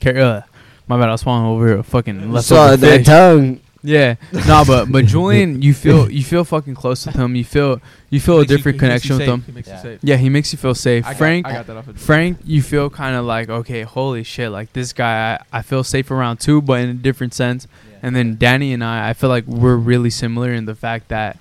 Char- uh, my bad, I was swallowing over a fucking so leftover the fish. tongue. Yeah, no, but but Julian, you feel you feel fucking close with him. You feel you feel a different you connection with safe. him. He makes Yeah. you safe. Yeah, he makes you feel safe. I got- Frank, I got that off of Frank, you feel kind of like okay, holy shit, like this guy, I, I feel safe around too, but in a different sense. And then Danny and I, I feel like we're really similar in the fact that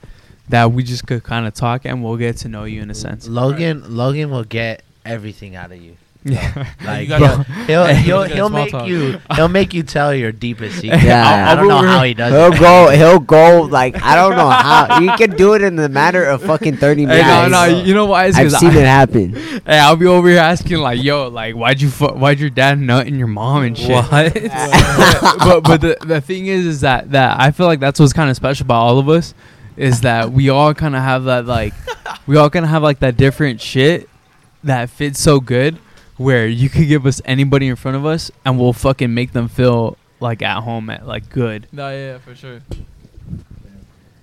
that we just could kind of talk and we'll get to know you in a sense. Logan, Logan will get everything out of you. Yeah. Like you gotta- he'll he'll, he'll make talk. you he'll make you tell your deepest secret. Yeah. I, I don't know how he does He'll it. go. He'll go. Like I don't know how. You can do it in the matter of fucking thirty Hey, minutes. no, no, you know why? It's I've seen I- it happen. Hey, I'll be over here asking like, "Yo, like, why'd you fu- why'd your dad nut in your mom and shit?" What? but but the the thing is, is that that I feel like that's what's kind of special about all of us, is that we all kind of have that like, we all kind of have like that different shit that fits so good, where you could give us anybody in front of us and we'll fucking make them feel like at home at like good. No, yeah, yeah, for sure.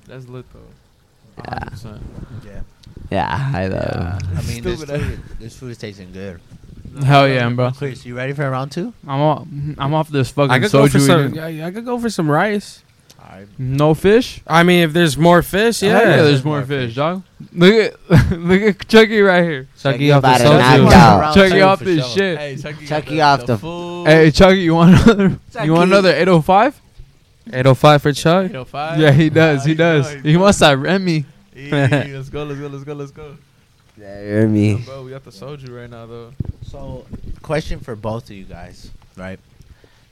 That's lit though. Yeah. 100%. Yeah. Yeah, I know. Yeah. I mean, this food, this food is tasting good. Hell yeah, bro. Chris, you ready for round two? I'm off. I'm off this fucking I could go for soju. some. eating. Yeah, I could go for some rice. No fish. I mean, if there's more fish, yeah. Yeah, there's there's more more fish, fish. dog. Look at look at Chucky right here. Chucky off the about to soju. out. Round Chucky two off for this sure. shit. Hey, Chucky, Chucky got off the- food. Hey, Chucky, you want another? You want another 805? 805 for Chuck. 805. Yeah, he does. He you does. you He know. wants that Remy. Hey, let's go, let's go, let's go, let's go. Yeah, you hear me. Bro, we got the soju right now though. So, question for both of you guys, right?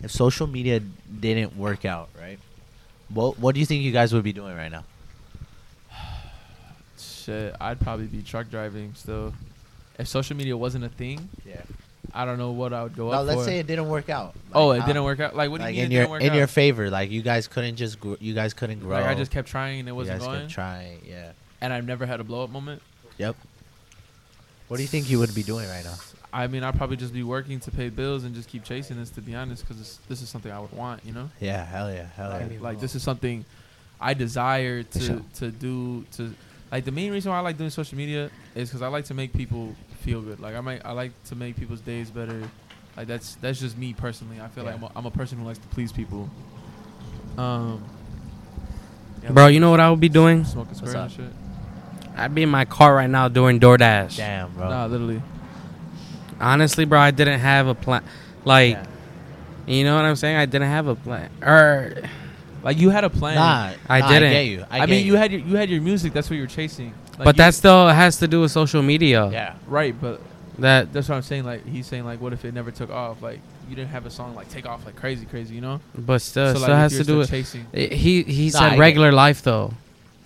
If social media didn't work out, right? What What do you think you guys would be doing right now? Shit, I'd probably be truck driving still. If social media wasn't a thing, Yeah. I don't know what I would go No, up let's for. say it didn't work out. oh, it didn't work out. Like, what do you mean in it your didn't work in out? your favor, like you guys couldn't just gr- you guys couldn't grow. like, I just kept trying and it wasn't guys going, kept trying. Yeah. and I've never had a blow up moment. Yep. What do you think you would be doing right now? I mean, I'd probably just be working to pay bills and just keep chasing this, to be honest, because this is something I would want, you know? Yeah, hell yeah, hell yeah. Like, like, this is something I desire to to do. To like the main reason why I like doing social media is because I like to make people feel good. Like I might I like to make people's days better. Like that's that's just me personally. I feel like I'm a, I'm a person who likes to please people. Um, yeah, Bro, like you know what I would be doing? Smoking square and up? shit. I'd be in my car right now doing DoorDash. Damn, bro. Nah, literally. Honestly, bro, I didn't have a plan. Like, Yeah. you know what I'm saying? I didn't have a plan. Or Like you had a plan. Nah, I nah, didn't. I get you. I, I, get mean, you had your you had your music. That's what you were chasing. Like, but you- that still has to do with social media. yeah. right. But That that's what I'm saying. Like he's saying, like, what if it never took off? Like you didn't have a song like take off like crazy, crazy. You know? but still, so still like, if has to do still with chasing. he he Nah, said regular life though.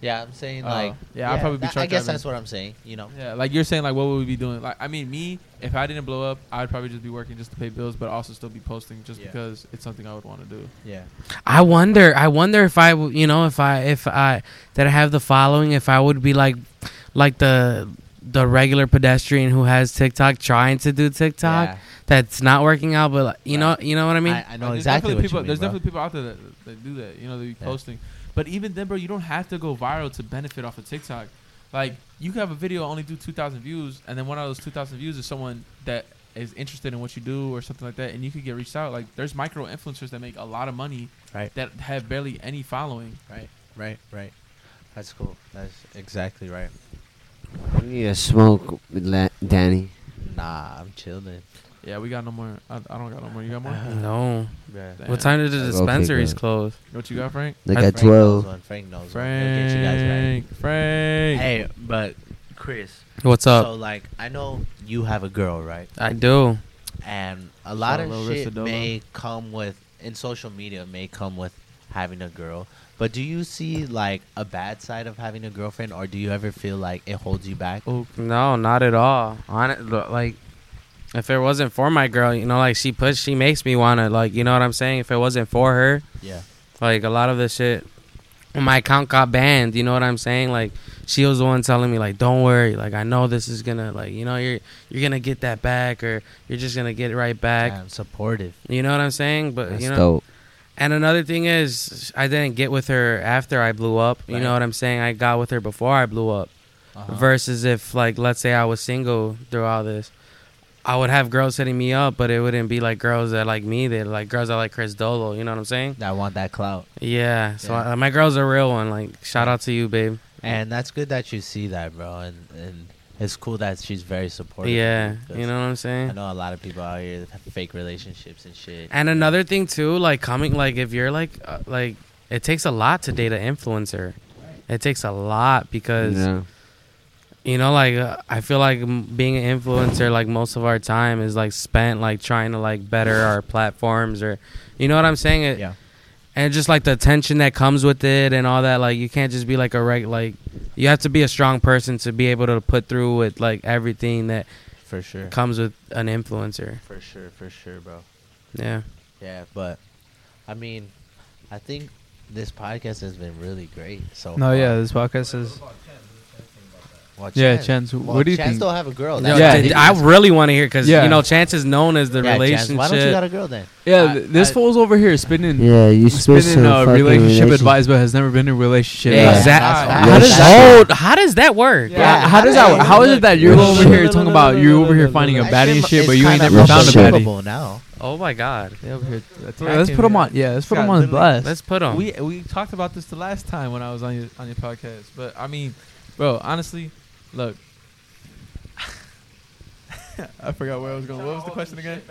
Yeah, I'm saying Oh, like yeah, I'd probably be that- truck I guess driving. that's what I'm saying. You know. Yeah, like you're saying, like what would we be doing? Like, I mean, me, if I didn't blow up, I'd probably just be working just to pay bills, but also still be posting just Yeah. because it's something I would want to do. Yeah. I wonder. I wonder if I, w- you know, if I, if I, that I have the following, if I would be like, like the, the regular pedestrian who has TikTok trying to do TikTok Yeah. that's not working out, but like, you know, you know what I mean? I, I know Like, there's exactly definitely what people, you mean, There's bro. definitely people out there that, that do that. You know, they be Yeah. posting. But even then, bro, you don't have to go viral to benefit off of TikTok. Like, you can have a video only do 2,000 views, and then one of those 2,000 views is someone that is interested in what you do or something like that, and you could get reached out. Like, there's micro influencers that make a lot of money Right. that have barely any following. Right. Right. Right. That's cool. That's exactly right. You need to smoke with Danny. Nah, I'm chilling. Yeah, we got no more. I, I don't got no more. You got more? no. Yeah. What time did the Okay, dispensaries good. close? What you got, Frank? Like I- at Frank knows 12. one. Frank knows one. He'll get you guys right. Frank. Frank. Hey, but Chris. What's up? So like, I know you have a girl, right? I do. And a lot Shout of out shit Chris Dolo. may come with in social media may come with having a girl. But do you see like a bad side of having a girlfriend, or do you ever feel like it holds you back? Oh, No, not at all. On it, like, if it wasn't for my girl, you know, like she push, she makes me wanna, like, you know what I'm saying? If it wasn't for her, Yeah. like a lot of the shit, my account got banned. You know what I'm saying? Like, she was the one telling me, like, don't worry, like, I know this is gonna, like, you know, you're you're gonna get that back, or you're just gonna get it right back. Supportive. You know what I'm saying? But That's you know, dope. and another thing is, I didn't get with her after I blew up. You Right. know what I'm saying? I got with her before I blew up Uh-huh. versus if like let's say I was single through all this. I would have girls hitting me up, but it wouldn't be like girls that like me. They're like girls that like Chris Dolo. You know what I'm saying? I want that clout, Yeah. So Yeah. I, my girl's a real one. Like shout out to you, babe. and that's good that you see that, bro. And and it's cool that she's very supportive. Yeah. because You know what I'm saying. I know a lot of people out here have fake relationships and shit. And another thing too, like coming, like if you're like, uh, like it takes a lot to date an influencer. It takes a lot because Yeah. You know, like uh, I feel like being an influencer, like most of our time is like spent like trying to like better our platforms or, you know what I'm saying? It, Yeah. And just like the attention that comes with it and all that, like you can't just be like a right like you have to be a strong person to be able to put through with like everything that For sure. comes with an influencer. For sure, for sure, bro. Yeah. Yeah, but I mean, I think this podcast has been really great. So No, far. yeah, this podcast is. Well, Yeah, Chance- Chance, well, what do you Chance think? don't have a girl. That's Yeah, did- the I really want to hear because Yeah. you know Chance is known as the Yeah, Chance, relationship. why don't you got a girl then? Yeah, I- this I- fool's over here spinning. Yeah, you supposed spinning to uh, fucking relationship relation- advice, but has never been in a relationship. Yeah. Exactly. That's How does facts. oh, how does that work? Yeah, Yeah, how does that? hey, How is look, it that you're over here talking about you're over here finding a That baddie and shit, but you ain't kinda never found a baddie? now. Oh my god. Yeah. Let's put him on. Yeah, let's put him on literally- blast. Let's put him. We we talked about this the last time when I was on your on your podcast, but I mean, bro, honestly, look. I forgot where I was going. What was the question again?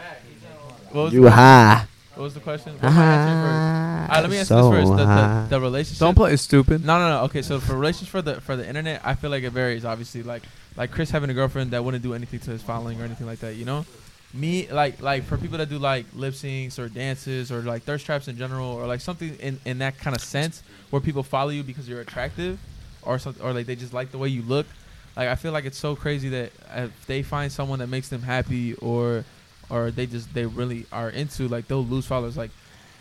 What was, You the, high. what was the question? What am I first? All right, let me answer So this first. The, the, the relationship. Don't play stupid. No, no, no. Okay, so for relations for the for the internet, I feel like it varies. Obviously, like like Chris having a girlfriend that wouldn't do anything to his following or anything like that. You know, me like like for people that do like lip syncs or dances or like thirst traps in general or like something in in that kind of sense where people follow you because you're attractive or something or like they just like the way you look. Like I feel like it's so crazy that if they find someone that makes them happy or or they just they really are into like they'll lose followers. Like,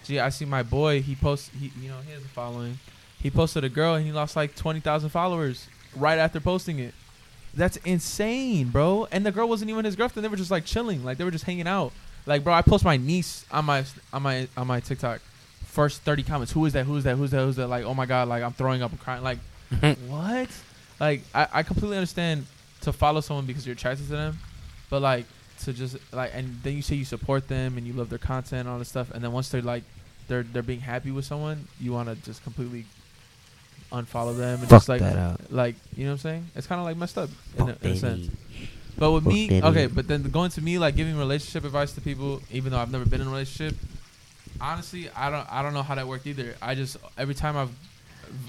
gee, I see my boy. He posts. He you know he has a following. He posted a girl and he lost like twenty thousand followers right after posting it. That's insane, bro. And the girl wasn't even his girlfriend. They were just like chilling, like they were just hanging out. Like, bro, I post my niece on my on my on my TikTok. First thirty comments. Who is that? Who is that? Who's that? Who's that? Like, oh my god, like I'm throwing up, I'm crying. Like, what? Like, I, I completely understand to follow someone because you're attracted to them, but like to just like and then you say you support them and you love their content and all this stuff, and then once they're like they're they're being happy with someone, you want to just completely unfollow them and Fuck just like that like you know what I'm saying? It's kind of like messed up in a, in a sense. But with Fuck me, baby. okay, but then going to me like giving relationship advice to people, even though I've never been in a relationship. Honestly, I don't I don't know how that worked either. I just every time I've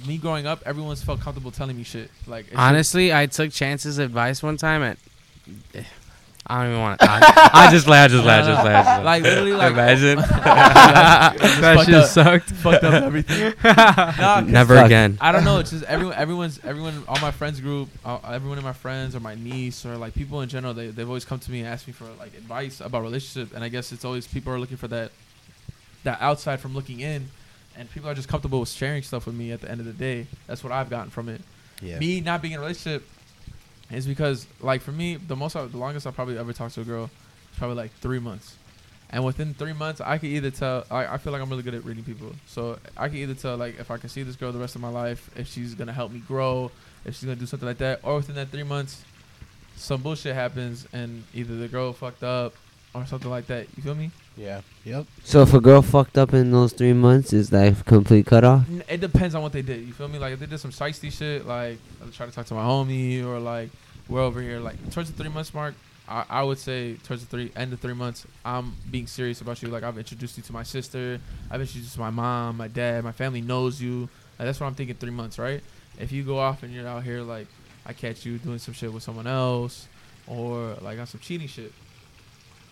me growing up, everyone's felt comfortable telling me shit. Like it's just- Honestly, I took Chance's advice one time and I don't even want to. I, I just laugh, just laugh, just laugh. Just like literally like Imagine. that shit up. sucked. fucked up everything. Nah, Never Fuck. again. I don't know. It's just everyone, everyone's, everyone, all my friends group, uh, everyone in my friends or my niece or like people in general, they they've always come to me and asked me for like advice about relationship, and I guess it's always people are looking for that, that outside from looking in, and people are just comfortable with sharing stuff with me. At the end of the day, that's what I've gotten from it. Yeah. Me not being in a relationship is because like for me, the most, I, the longest I probably ever talked to a girl is probably like three months. And within three months, I could either tell. I, I feel like I'm really good at reading people, so I can either tell like if I can see this girl the rest of my life, if she's gonna help me grow, if she's gonna do something like that, or within that three months, some bullshit happens and either the girl fucked up or something like that. You feel me? Yeah. Yep. So if a girl fucked up in those three months, is that complete cutoff? N- It depends on what they did. You feel me? Like if they did some shiesty shit, like I try to talk to my homie, or like we're over here, like towards the three months mark. I, I would say towards the three end of three months, I'm being serious about you. Like I've introduced you to my sister, I've introduced you to my mom, my dad, my family knows you. Like, that's what I'm thinking. Three months, right? If you go off and you're out here like I catch you doing some shit with someone else, or like on some cheating shit.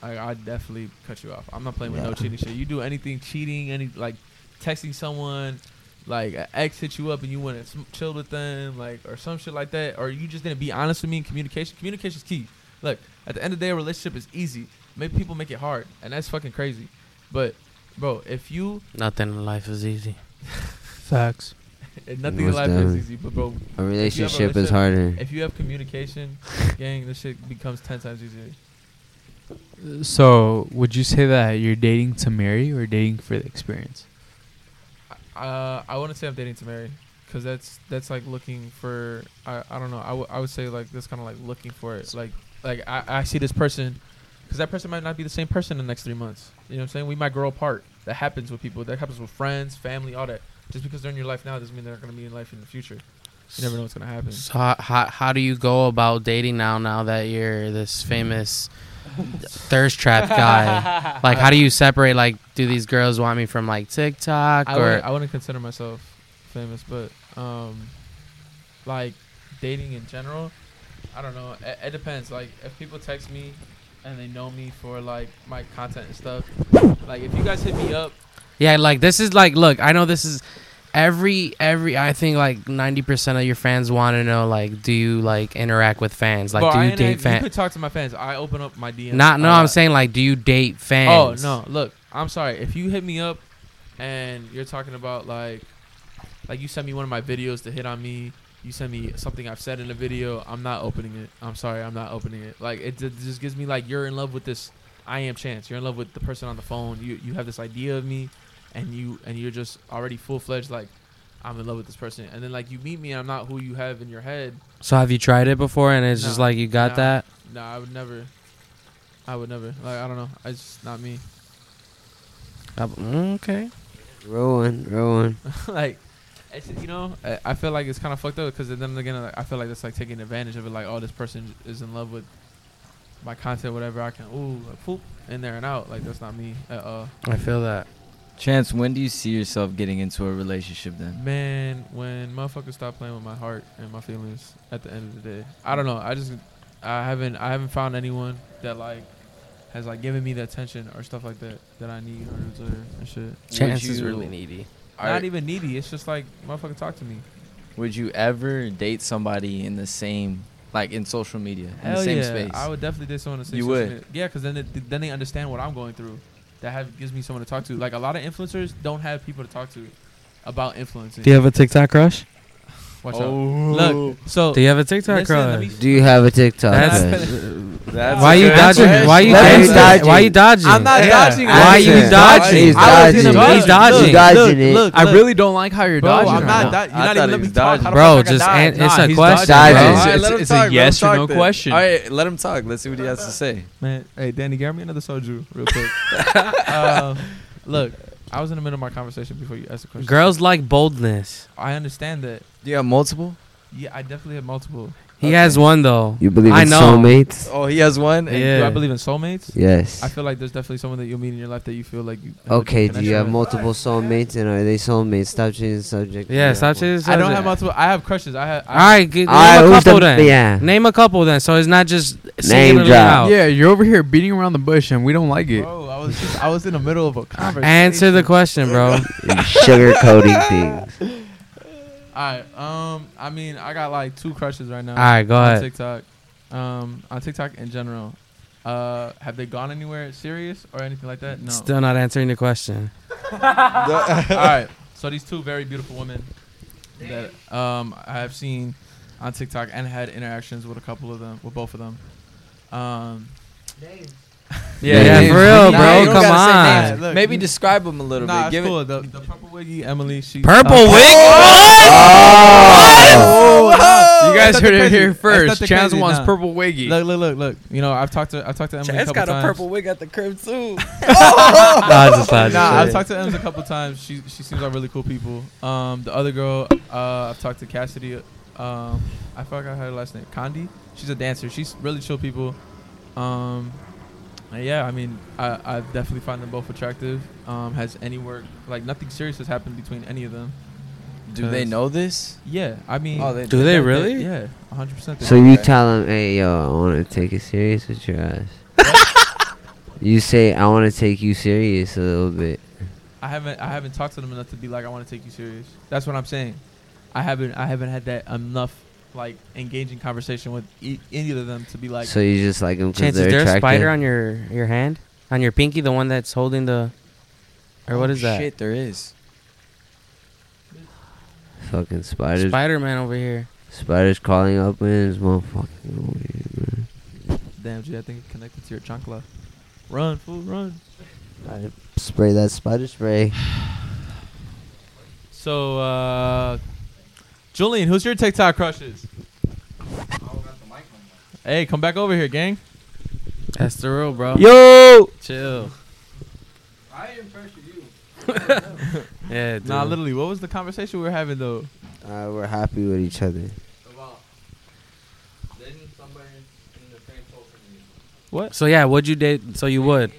I I definitely cut you off. I'm not playing with no cheating shit. You do anything cheating, any like texting someone, like an ex hit you up and you want to chill with them, like or some shit like that, or you just didn't be honest with me in communication. Communication is key. Look, at the end of the day, a relationship is easy. Maybe people make it hard, and that's fucking crazy. But, bro, if you Nothing in life is easy. Facts. nothing in Most life is easy, but bro, A relationship is relationship- harder. if you have communication, gang, this shit becomes ten times easier. So, would you say that you're dating to marry or dating for the experience? Uh, I wouldn't say I'm dating to marry, cause that's that's like looking for. I, I don't know. I, w- I would say like that's kind of like looking for it. Like like I, I see this person, because that person might not be the same person in the next three months. You know what I'm saying? We might grow apart. That happens with people. That happens with friends, family, all that. Just because they're in your life now doesn't mean they're not going to be in life in the future. You never know what's going to happen. So how, how how do you go about dating now? Now that you're this famous thirst trap guy, like how do you separate? Like, do these girls want me from like TikTok I, or? wouldn't, I wouldn't consider myself famous, but um, like dating in general, I don't know. It, it depends. Like if people text me and they know me for like my content and stuff, like if you guys hit me up, Yeah, like this is like look, I know this is every every I think like 90% of your fans want to know like do you like interact with fans? Like bro, do you ain't- date You fans? could talk to my fans. I open up my DM. Not no, I'm saying like do you date fans? Oh no! Look, I'm sorry. If you hit me up and you're talking about like, like you send me one of my videos to hit on me, you send me something I've said in a video. I'm not opening it. I'm sorry. I'm not opening it. Like it, ju- just gives me like you're in love with this. I am Chance. You're in love with the person on the phone. You you have this idea of me, and you and you're just already full fledged like. I'm in love with this person, and then like you meet me, and I'm not who you have in your head. So have you tried it before and it's just like you got no. that? No, I would never. I would never. Like I don't know. It's just not me. Mm, Okay. Rolling, rolling. like, it's, you know, I, I feel like it's kind of fucked up because then again, like, I feel like that's like taking advantage of it. Like, oh, this person is in love with my content, whatever. I can, ooh, like, poop in there and out. Like, that's not me at all. I feel that. Chance, when do you see yourself getting into a relationship then? Man, when motherfuckers stop playing with my heart and my feelings at the end of the day, I don't know. I just, I haven't, I haven't found anyone that like has like given me the attention or stuff like that that I need or deserve and shit. Chance is you- really needy. Not even needy. It's just like motherfucker talk to me. Would you ever date somebody in the same, like in social media, in Hell the same yeah. space? I would definitely date someone to You social would? media. Yeah, because then it, then they understand what I'm going through. That have gives me someone to talk to. Like a lot of influencers don't have people to talk to about influencing. Do you have a TikTok crush? Watch Oh. out. Look, so Do you have a TikTok listen, crush? Do you have a TikTok? That's- crush? That's Why you dodging? question. Why you Let me dodging? Why you dodging? I'm not Yeah. dodging. Why I'm you just dodging? He's I was in dodging. He's dodging. He's dodging it. Look, I really don't like how you're Bro, dodging. I'm not. now. Di- you're not even let me was talk. dodging. Bro, just dodge? an- it's Nah, a question, dodging. bro. Dodging. All right, let It's a talk, let him yes or no then. question. All right, let him talk. Let's see what he has to say. Man, hey Danny, get me another soju real quick. um, look, I was in the middle of my conversation before you asked the question. Girls like boldness. I understand that. Do you have multiple? Yeah, I definitely have multiple. He Okay. has one though. You believe I in know. soulmates? Oh, he has one. And Yeah. Do I believe in soulmates? Yes. I feel like there's definitely someone that you'll meet in your life that you feel like you. Okay, do you have with. multiple soulmates and are they soulmates? Stop changing the subject. Yeah, stop changing. changing. I don't have multiple. I have crushes. I have. All right, g- name Alright, a couple the- then. yeah. Name a couple then. So it's not just Name drop. out. Yeah, you're over here beating around the bush and we don't like it. Bro, I was just, I was in the middle of a conversation. Answer the question, bro. And sugarcoating things. All right. Um. I mean, I got like two crushes right now. All right, go on ahead. TikTok. Um. On TikTok in general. Uh. Have they gone anywhere serious or anything like that? No. Still not answering the question. All right. So these two very beautiful women that um I have seen on TikTok and had interactions with a couple of them, with both of them. Um. Yeah, Yeah, for real, bro. you don't Come on. Look, Maybe you- describe them a little Nah, bit. it's Give cool. it. The, the purple wiggy Emily. She Purple uh, wig? Oh, You guys heard it here first. Chance crazy, wants nah. purple wiggy. Look, look, look, look. You know, I've talked to I've talked to Emily a couple times. A purple wig at the crib too. Nah, just loud, Nah, just I've talked to Emily a couple times. She she seems like really cool people. Um, the other girl, uh, I've talked to Cassidy. Um, I forgot her last name. Condi. She's a dancer. She's really chill people. Um, and yeah, I mean, I I definitely find them both attractive. Um, has any work like nothing serious has happened between any of them. Do they know this? Yeah, I mean, Oh, they Do they really? Yeah, 100. percent So you Okay. tell them, hey, yo, I want to take it serious with your ass. you say, I want to take you serious a little bit. I haven't I haven't talked to them enough to be like I want to take you serious. That's what I'm saying. I haven't I haven't had that enough like engaging conversation with e- any of them to be like so you just like them because Chance, they're is there a attractive. spider on your your hand, on your pinky, the one that's holding the, or what Oh, is that? Shit, there is. Fucking spiders. Spider Man over here. spiders crawling up in his motherfucking. over here, man. damn G, I think it connected to your chancla. Run, fool, run. I spray that spider spray. So uh Julian, who's your TikTok crushes? Hey, come back over here, gang. That's the rule, bro. Yo. Chill. I am pressured you. Yeah, dude. Nah, literally, what was the conversation we were having though? Uh, we're happy with each other. About dating somebody in the same. What? So yeah, would you date? So you would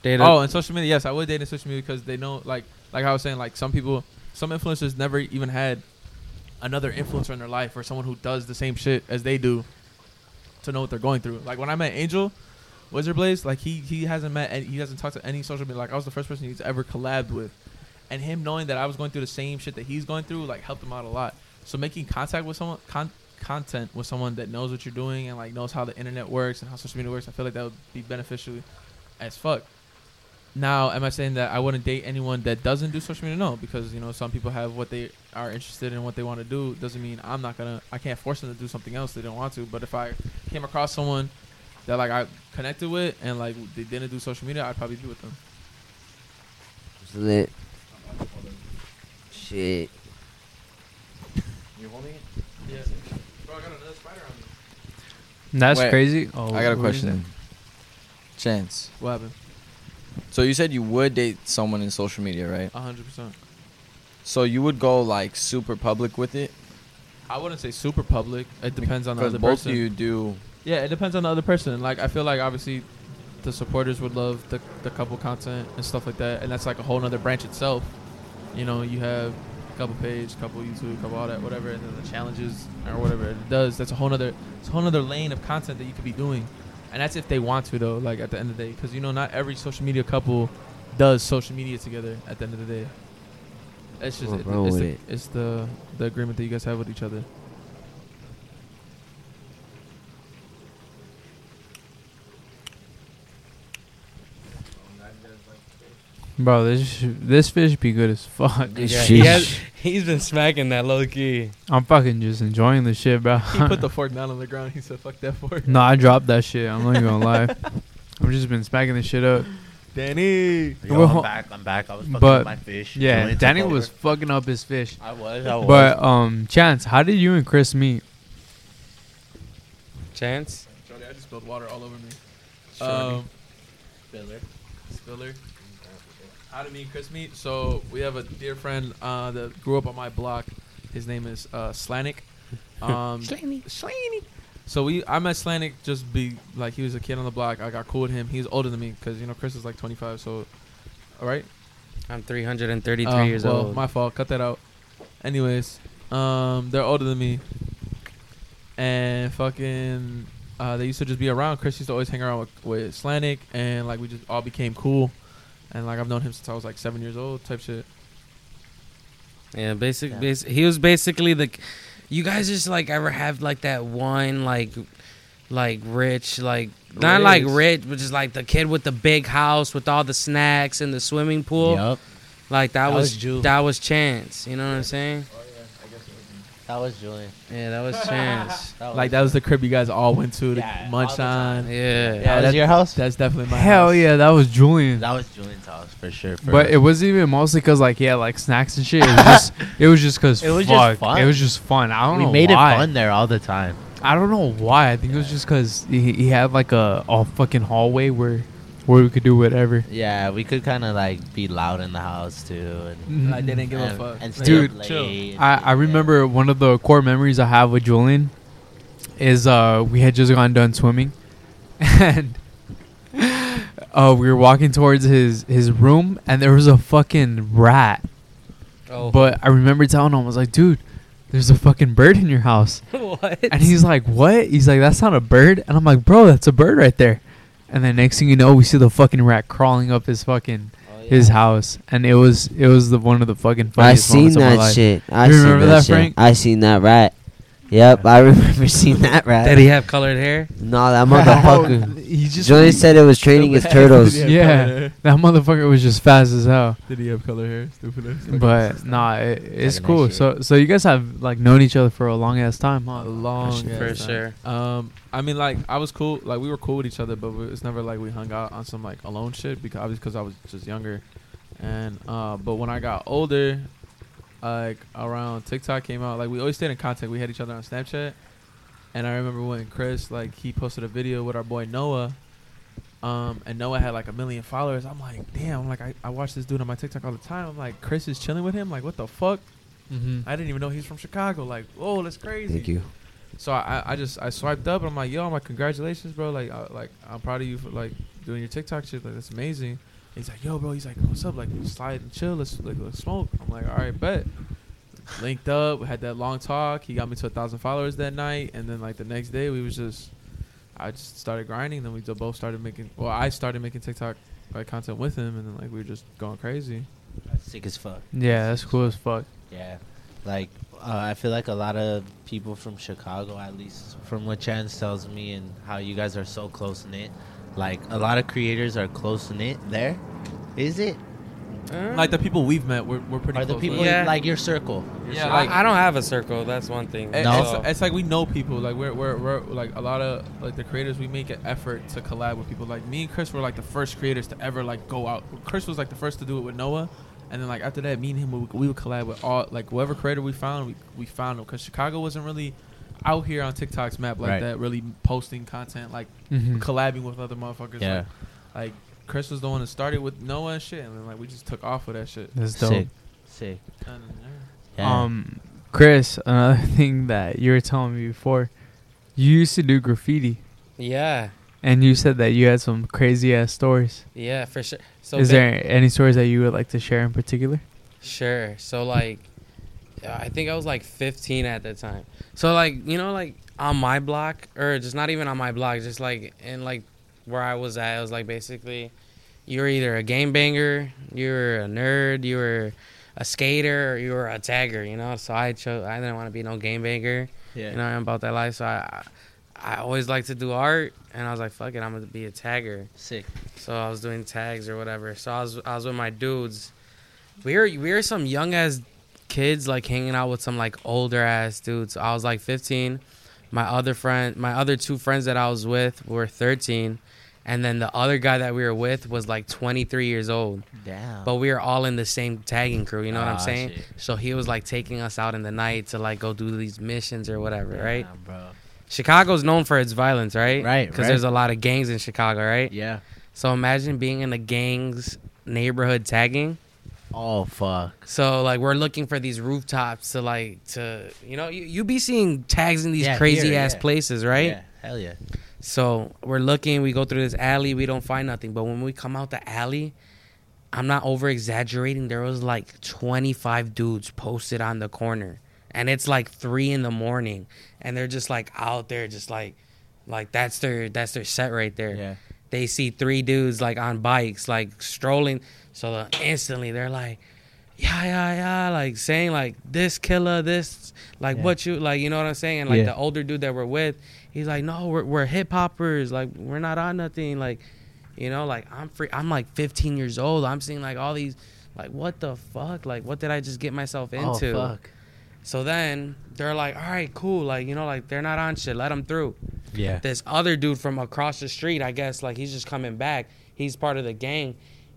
date? Oh, and social media. Yes, I would date in social media because they know, like, like I was saying, like some people, some influencers never even had another influencer in their life or someone who does the same shit as they do to know what they're going through. Like when I met Angel, Wizard Blaze, like he he hasn't met, any, he hasn't talked to any social media. Like I was the first person he's ever collabed with, and him knowing that I was going through the same shit that he's going through, like helped him out a lot. So making contact with someone, con- content with someone that knows what you're doing and like knows how the internet works and how social media works, I feel like that would be beneficial as fuck. Now, am I saying that I wouldn't date anyone that doesn't do social media? No, because you know some people have what they are interested in, what they want to do. Doesn't mean I'm not gonna. I can't force them to do something else they don't want to. But if I came across someone that like I connected with and like they didn't do social media, I'd probably be with them. It's lit. Shit. You holding it? Yeah. Bro, I got another spider on me. That's Wait, crazy. Oh, I got a oh, question. Chance. What happened? So you said you would date someone in social media, right? A hundred percent. So you would go like super public with it? I wouldn't say super public. It depends on the Because other both person. of you do. Yeah, it depends on the other person. Like I feel like obviously the supporters would love the the couple content and stuff like that, and that's like a whole nother branch itself. You know, you have a couple page, couple YouTube, couple all that, whatever, and then the challenges or whatever it does. That's a whole nother it's a whole nother lane of content that you could be doing, and that's if they want to though. Like at the end of the day, because you know not every social media couple does social media together. At the end of the day, it's just it, it's, the, it. it's the the agreement that you guys have with each other. Bro, this this fish be good as fuck. Yeah, Sheesh. he has, he's been smacking that low key. I'm fucking just enjoying the shit, bro. He put the fork down on the ground. He said, "Fuck that fork." no, I dropped that shit. I'm not even gonna lie. I've just been smacking this shit up. Danny. Yo, I'm back. I'm back. I was fucking but- with my fish. Yeah, Julian Danny was fucking up his fish. I was. I was. But um, Chance, how did you and Chris meet? Chance. Jordy, I just spilled water all over me. Shorty. Um, Spiller. How did me and Chris meet? So we have a dear friend uh, that grew up on my block. His name is uh, Slanik. Um, Slanik. So we, I met Slanik just be like he was a kid on the block. I got cool with him. He's older than me because you know Chris is like 25. So, all right. I'm 333 Oh, years well, old. My fault. Cut that out. Anyways, um, they're older than me, and fucking, uh, they used to just be around. Chris used to always hang around with, with Slanik, and like we just all became cool, and like I've known him since I was like seven years old, type shit. yeah, basic, Yeah. basic. He was basically the. You guys just like ever have like that one like, like rich like not like Rich. rich, but just like the kid with the big house with all the snacks and the swimming pool. Yup. Like that, That was, was that was Chance. You know what I'm saying? That was Julian. Yeah, that was Chance. Like that was the crib you guys all went to to Yeah, munch the on. time. Yeah. Yeah, that was that- your house. That's definitely my Hell house. yeah, that was Julian. That was Julian's house for sure. For But it wasn't even mostly because like yeah, like snacks and shit. It was just it was just because It was fuck. just fun. It was just fun. I don't know. we know made why. it fun there all the time. I don't know why. I think it was just because he, he had like a, a fucking hallway where where we could do whatever. Yeah, we could kind of like be loud in the house too, and, Like, they didn't give a fuck. and stay Dude, up late chill. and I, shit, I yeah. remember one of the core memories I have with Julian is uh we had just gone done swimming and uh we were walking towards his his room and there was a fucking rat. Oh. But I remember telling him I was like, dude, there's a fucking bird in your house. what? And he's like, "What?" He's like, "That's not a bird." And I'm like, "Bro, that's a bird right there." And then next thing you know, we see the fucking rat crawling up his fucking oh, his house, and it was it was the one of the fucking I funniest seen moments of my that life. shit. I You seen remember that, that, shit. Frank? I seen that rat. Yep, I remember seeing that rat. Did he have colored hair? No, that motherfucker. he just Julian said it was training his turtles. Did he have Yeah. that motherfucker was just fast as hell. Did he have colored hair? Stupid. ass. But nah, it, it's Fucking cool. nice So so you guys have like known each other for a long ass time, a huh? long For ass time. sure. Um, I mean, like I was cool. Like we were cool with each other, but we, it's never like we hung out on some like alone shit because obviously because I was just younger. And uh, but when I got older, like around TikTok came out, like we always stayed in contact. We had each other on Snapchat, and I remember when Chris like he posted a video with our boy Noah, Um, and Noah had like a million followers. I'm like, damn. I'm like, I, I watch this dude on my TikTok all the time. I'm like, Chris is chilling with him. Like, what the fuck? Mm-hmm. I didn't even know he's from Chicago. Like, oh, that's crazy. Thank you. So I, I just I swiped up and I'm like, yo, I'm like, congratulations, bro. Like, uh, like I'm proud of you for like doing your TikTok shit. Like, that's amazing. He's like, yo, bro. He's like, what's up? Like, slide and chill. Let's like let's smoke. I'm like, all right, bet. Linked up. We had that long talk. He got me to a thousand followers that night, and then like the next day, we was just, I just started grinding. Then we both started making. Well, I started making TikTok like content with him, and then like we were just going crazy. That's sick as fuck. Yeah, that's cool as fuck. Yeah, like uh, I feel like a lot of people from Chicago, at least from what Chance tells me, and how you guys are so close knit. Like a lot of creators are close knit. There, is it? Uh, Like the people we've met, we're we're pretty. Are the close people with. Yeah. like your circle? Yeah, I, like- I don't have a circle. That's one thing. It- No. It's, it's like we know people. Like we're, we're we're like a lot of like the creators. We make an effort to collab with people. Like me and Chris were like the first creators to ever like go out. Chris was like the first to do it with Noah, and then like after that, me and him we, we would collab with all like whoever creator we found. We we found them because Chicago wasn't really out here on TikTok's map like Right. that. Really posting content like Mm-hmm. collabing with other motherfuckers. Yeah. Like, like Chris was the one that started with Noah and shit, and then like we just took off with that shit. That's dope. Sick, sick. And, yeah. Yeah. Um, Chris, another thing that you were telling me before, you used to do graffiti, yeah, and you said that you had some crazy ass stories. yeah, for sure. So Is there any stories that you would like to share in particular? Sure. So like, yeah, I think I was like 15 at the time. So like, you know, like on my block, or just not even on my block, just like in like where I was at, it was like basically, you were either a game banger, you were a nerd, you were a skater, or you were a tagger. You know. So I chose. I didn't want to be no game banger. yeah. You know, I'm about that life. So I, I always liked to do art, and I was like, fuck it, I'm gonna be a tagger. sick. So I was doing tags or whatever. So I was I was with my dudes. We were we were some young ass kids like hanging out with some like older ass dudes. So I was like 15. My other friend, my other two friends that I was with were 13, and then the other guy that we were with was like 23 years old. Damn. But we were all in the same tagging crew. You know what I'm Ah, saying? shit. So he was like taking us out in the night to like go do these missions or whatever, right? Bro. Chicago's known for its violence, right? Right, Because right. there's a lot of gangs in Chicago, right? Yeah. So imagine being in a gang's neighborhood tagging. Oh fuck. So like we're looking for these rooftops to like to you know you, you be seeing tags in these Yeah, crazy here, ass yeah. places, right? Yeah. Hell yeah. So we're looking, we go through this alley, we don't find nothing. But when we come out the alley, I'm not over exaggerating. There was like 25 dudes posted on the corner, and it's like three in the morning, and they're just like out there, just like, like that's their that's their set right there. Yeah. They see three dudes like on bikes, like strolling. So uh, instantly they're like, yeah, yeah, yeah, like saying like this killer, this like Yeah. what you like, you know what I'm saying? And like Yeah. the older dude that we're with, he's like, no, we're we're hip hoppers, like we're not on nothing, like, you know, like I'm free. I'm like 15 years old. I'm seeing like all these, like what the fuck, like what did I just get myself into? Oh fuck. So then they're like, all right, cool, like you know, like they're not on shit. Let them through Yeah. this other dude from across the street, I guess, like he's just coming back. He's part of the gang.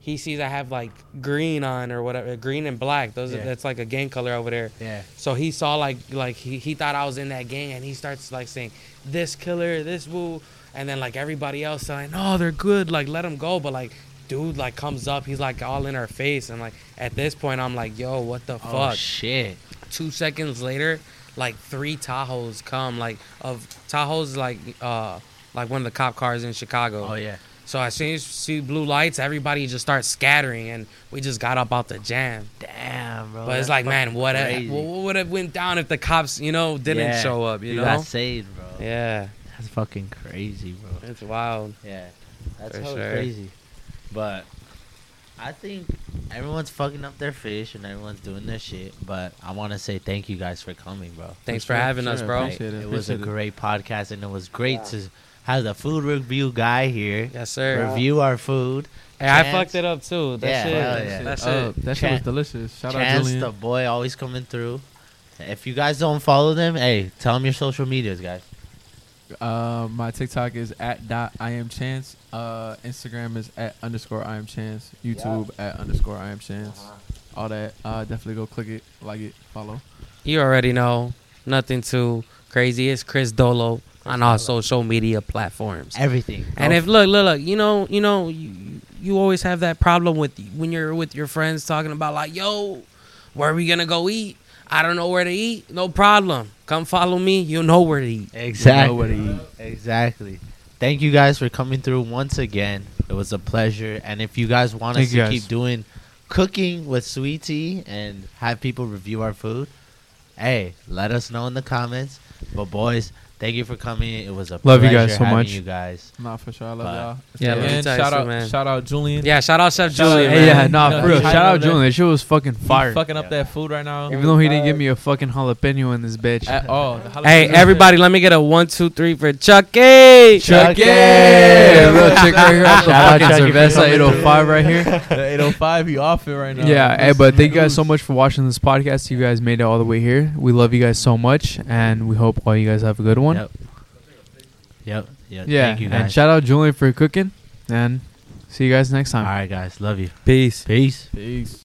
He sees I have like green on or whatever, green and black. Those Yeah. are, that's like a gang color over there. Yeah. So he saw like like he, he thought I was in that gang and he starts like saying this killer, this woo, and then like everybody else saying no, they're good, like let them go. But like dude like comes up, he's like all in our face, and like at this point I'm like yo, what the fuck? Oh fuck? shit. two seconds later, like three Tahoes come, like of Tahoes, like uh, like one of the cop cars in Chicago. Oh yeah. So as soon as you see blue lights, everybody just starts scattering, and we just got up out the jam. Damn, bro. but it's like, man, what crazy. what would have went down if the cops, you know, didn't Yeah. show up? You, You know? got saved, bro. yeah, That's fucking crazy, bro. it's wild. Yeah. That's For sure. crazy. But I think everyone's fucking up their fish and everyone's doing their shit. But I want to say thank you guys for coming, bro. Thanks For for sure, having us, bro. Like, it, it was a appreciate it. great podcast and it was great to have the food review guy here Yes, sir. review our food. Hey, I fucked it up too. That Yeah, shit. hell yeah. That shit. Uh, that shit was delicious. Shout out Chance, Julian. the boy, always coming through. If you guys don't follow them, hey, tell them your social medias, guys. Uh, my TikTok is at dot I am chance. Uh, Instagram is at underscore I am chance. YouTube at underscore I am chance. All that. Uh, definitely go click it, like it, follow. You already know. Nothing too crazy. It's Chris Dolo on all social media platforms. Everything. And Go if look, look, look, you know, you know, you, you always have that problem with when you're with your friends talking about like, yo, where are we gonna go eat? I don't know where to eat. No problem. Come follow me. You'll know where to eat. Exactly. You know what he eat. Exactly. Thank you guys for coming through once again. It was a pleasure. And if you guys want us Thank you to guys. keep doing cooking with Sweetie and have people review our food, hey, let us know in the comments. But boys, thank you for coming. It was a Love you pleasure guys so having much. You guys. Nah, for sure. I love But- y'all. Yeah, love you and guys shout out, man. shout out Julian. Yeah, shout out Chef Shout Julian. Hey, man. Hey, yeah, nah, know, for real. Shout out. Julian. That shit was fucking He fire. fucking up that food right now. Even though he didn't give uh, me a fucking jalapeno in this bitch. At all. The Hey, everybody, let me get a one, two, three for Chucky. Chucky! Yeah, real chick oh right here. Shout out Fucking Chucky for Cerveza 805 right here. the 805, you off it right now. Yeah, hey, but thank you guys so much for watching this podcast. You guys made it all the way here. We love you guys so much, and we hope all you guys have a good one. Yep. Yep. yep. Yeah, Thank you guys. and shout out Julian for cooking, and see you guys next time. All right, guys. Love you. Peace. Peace. Peace.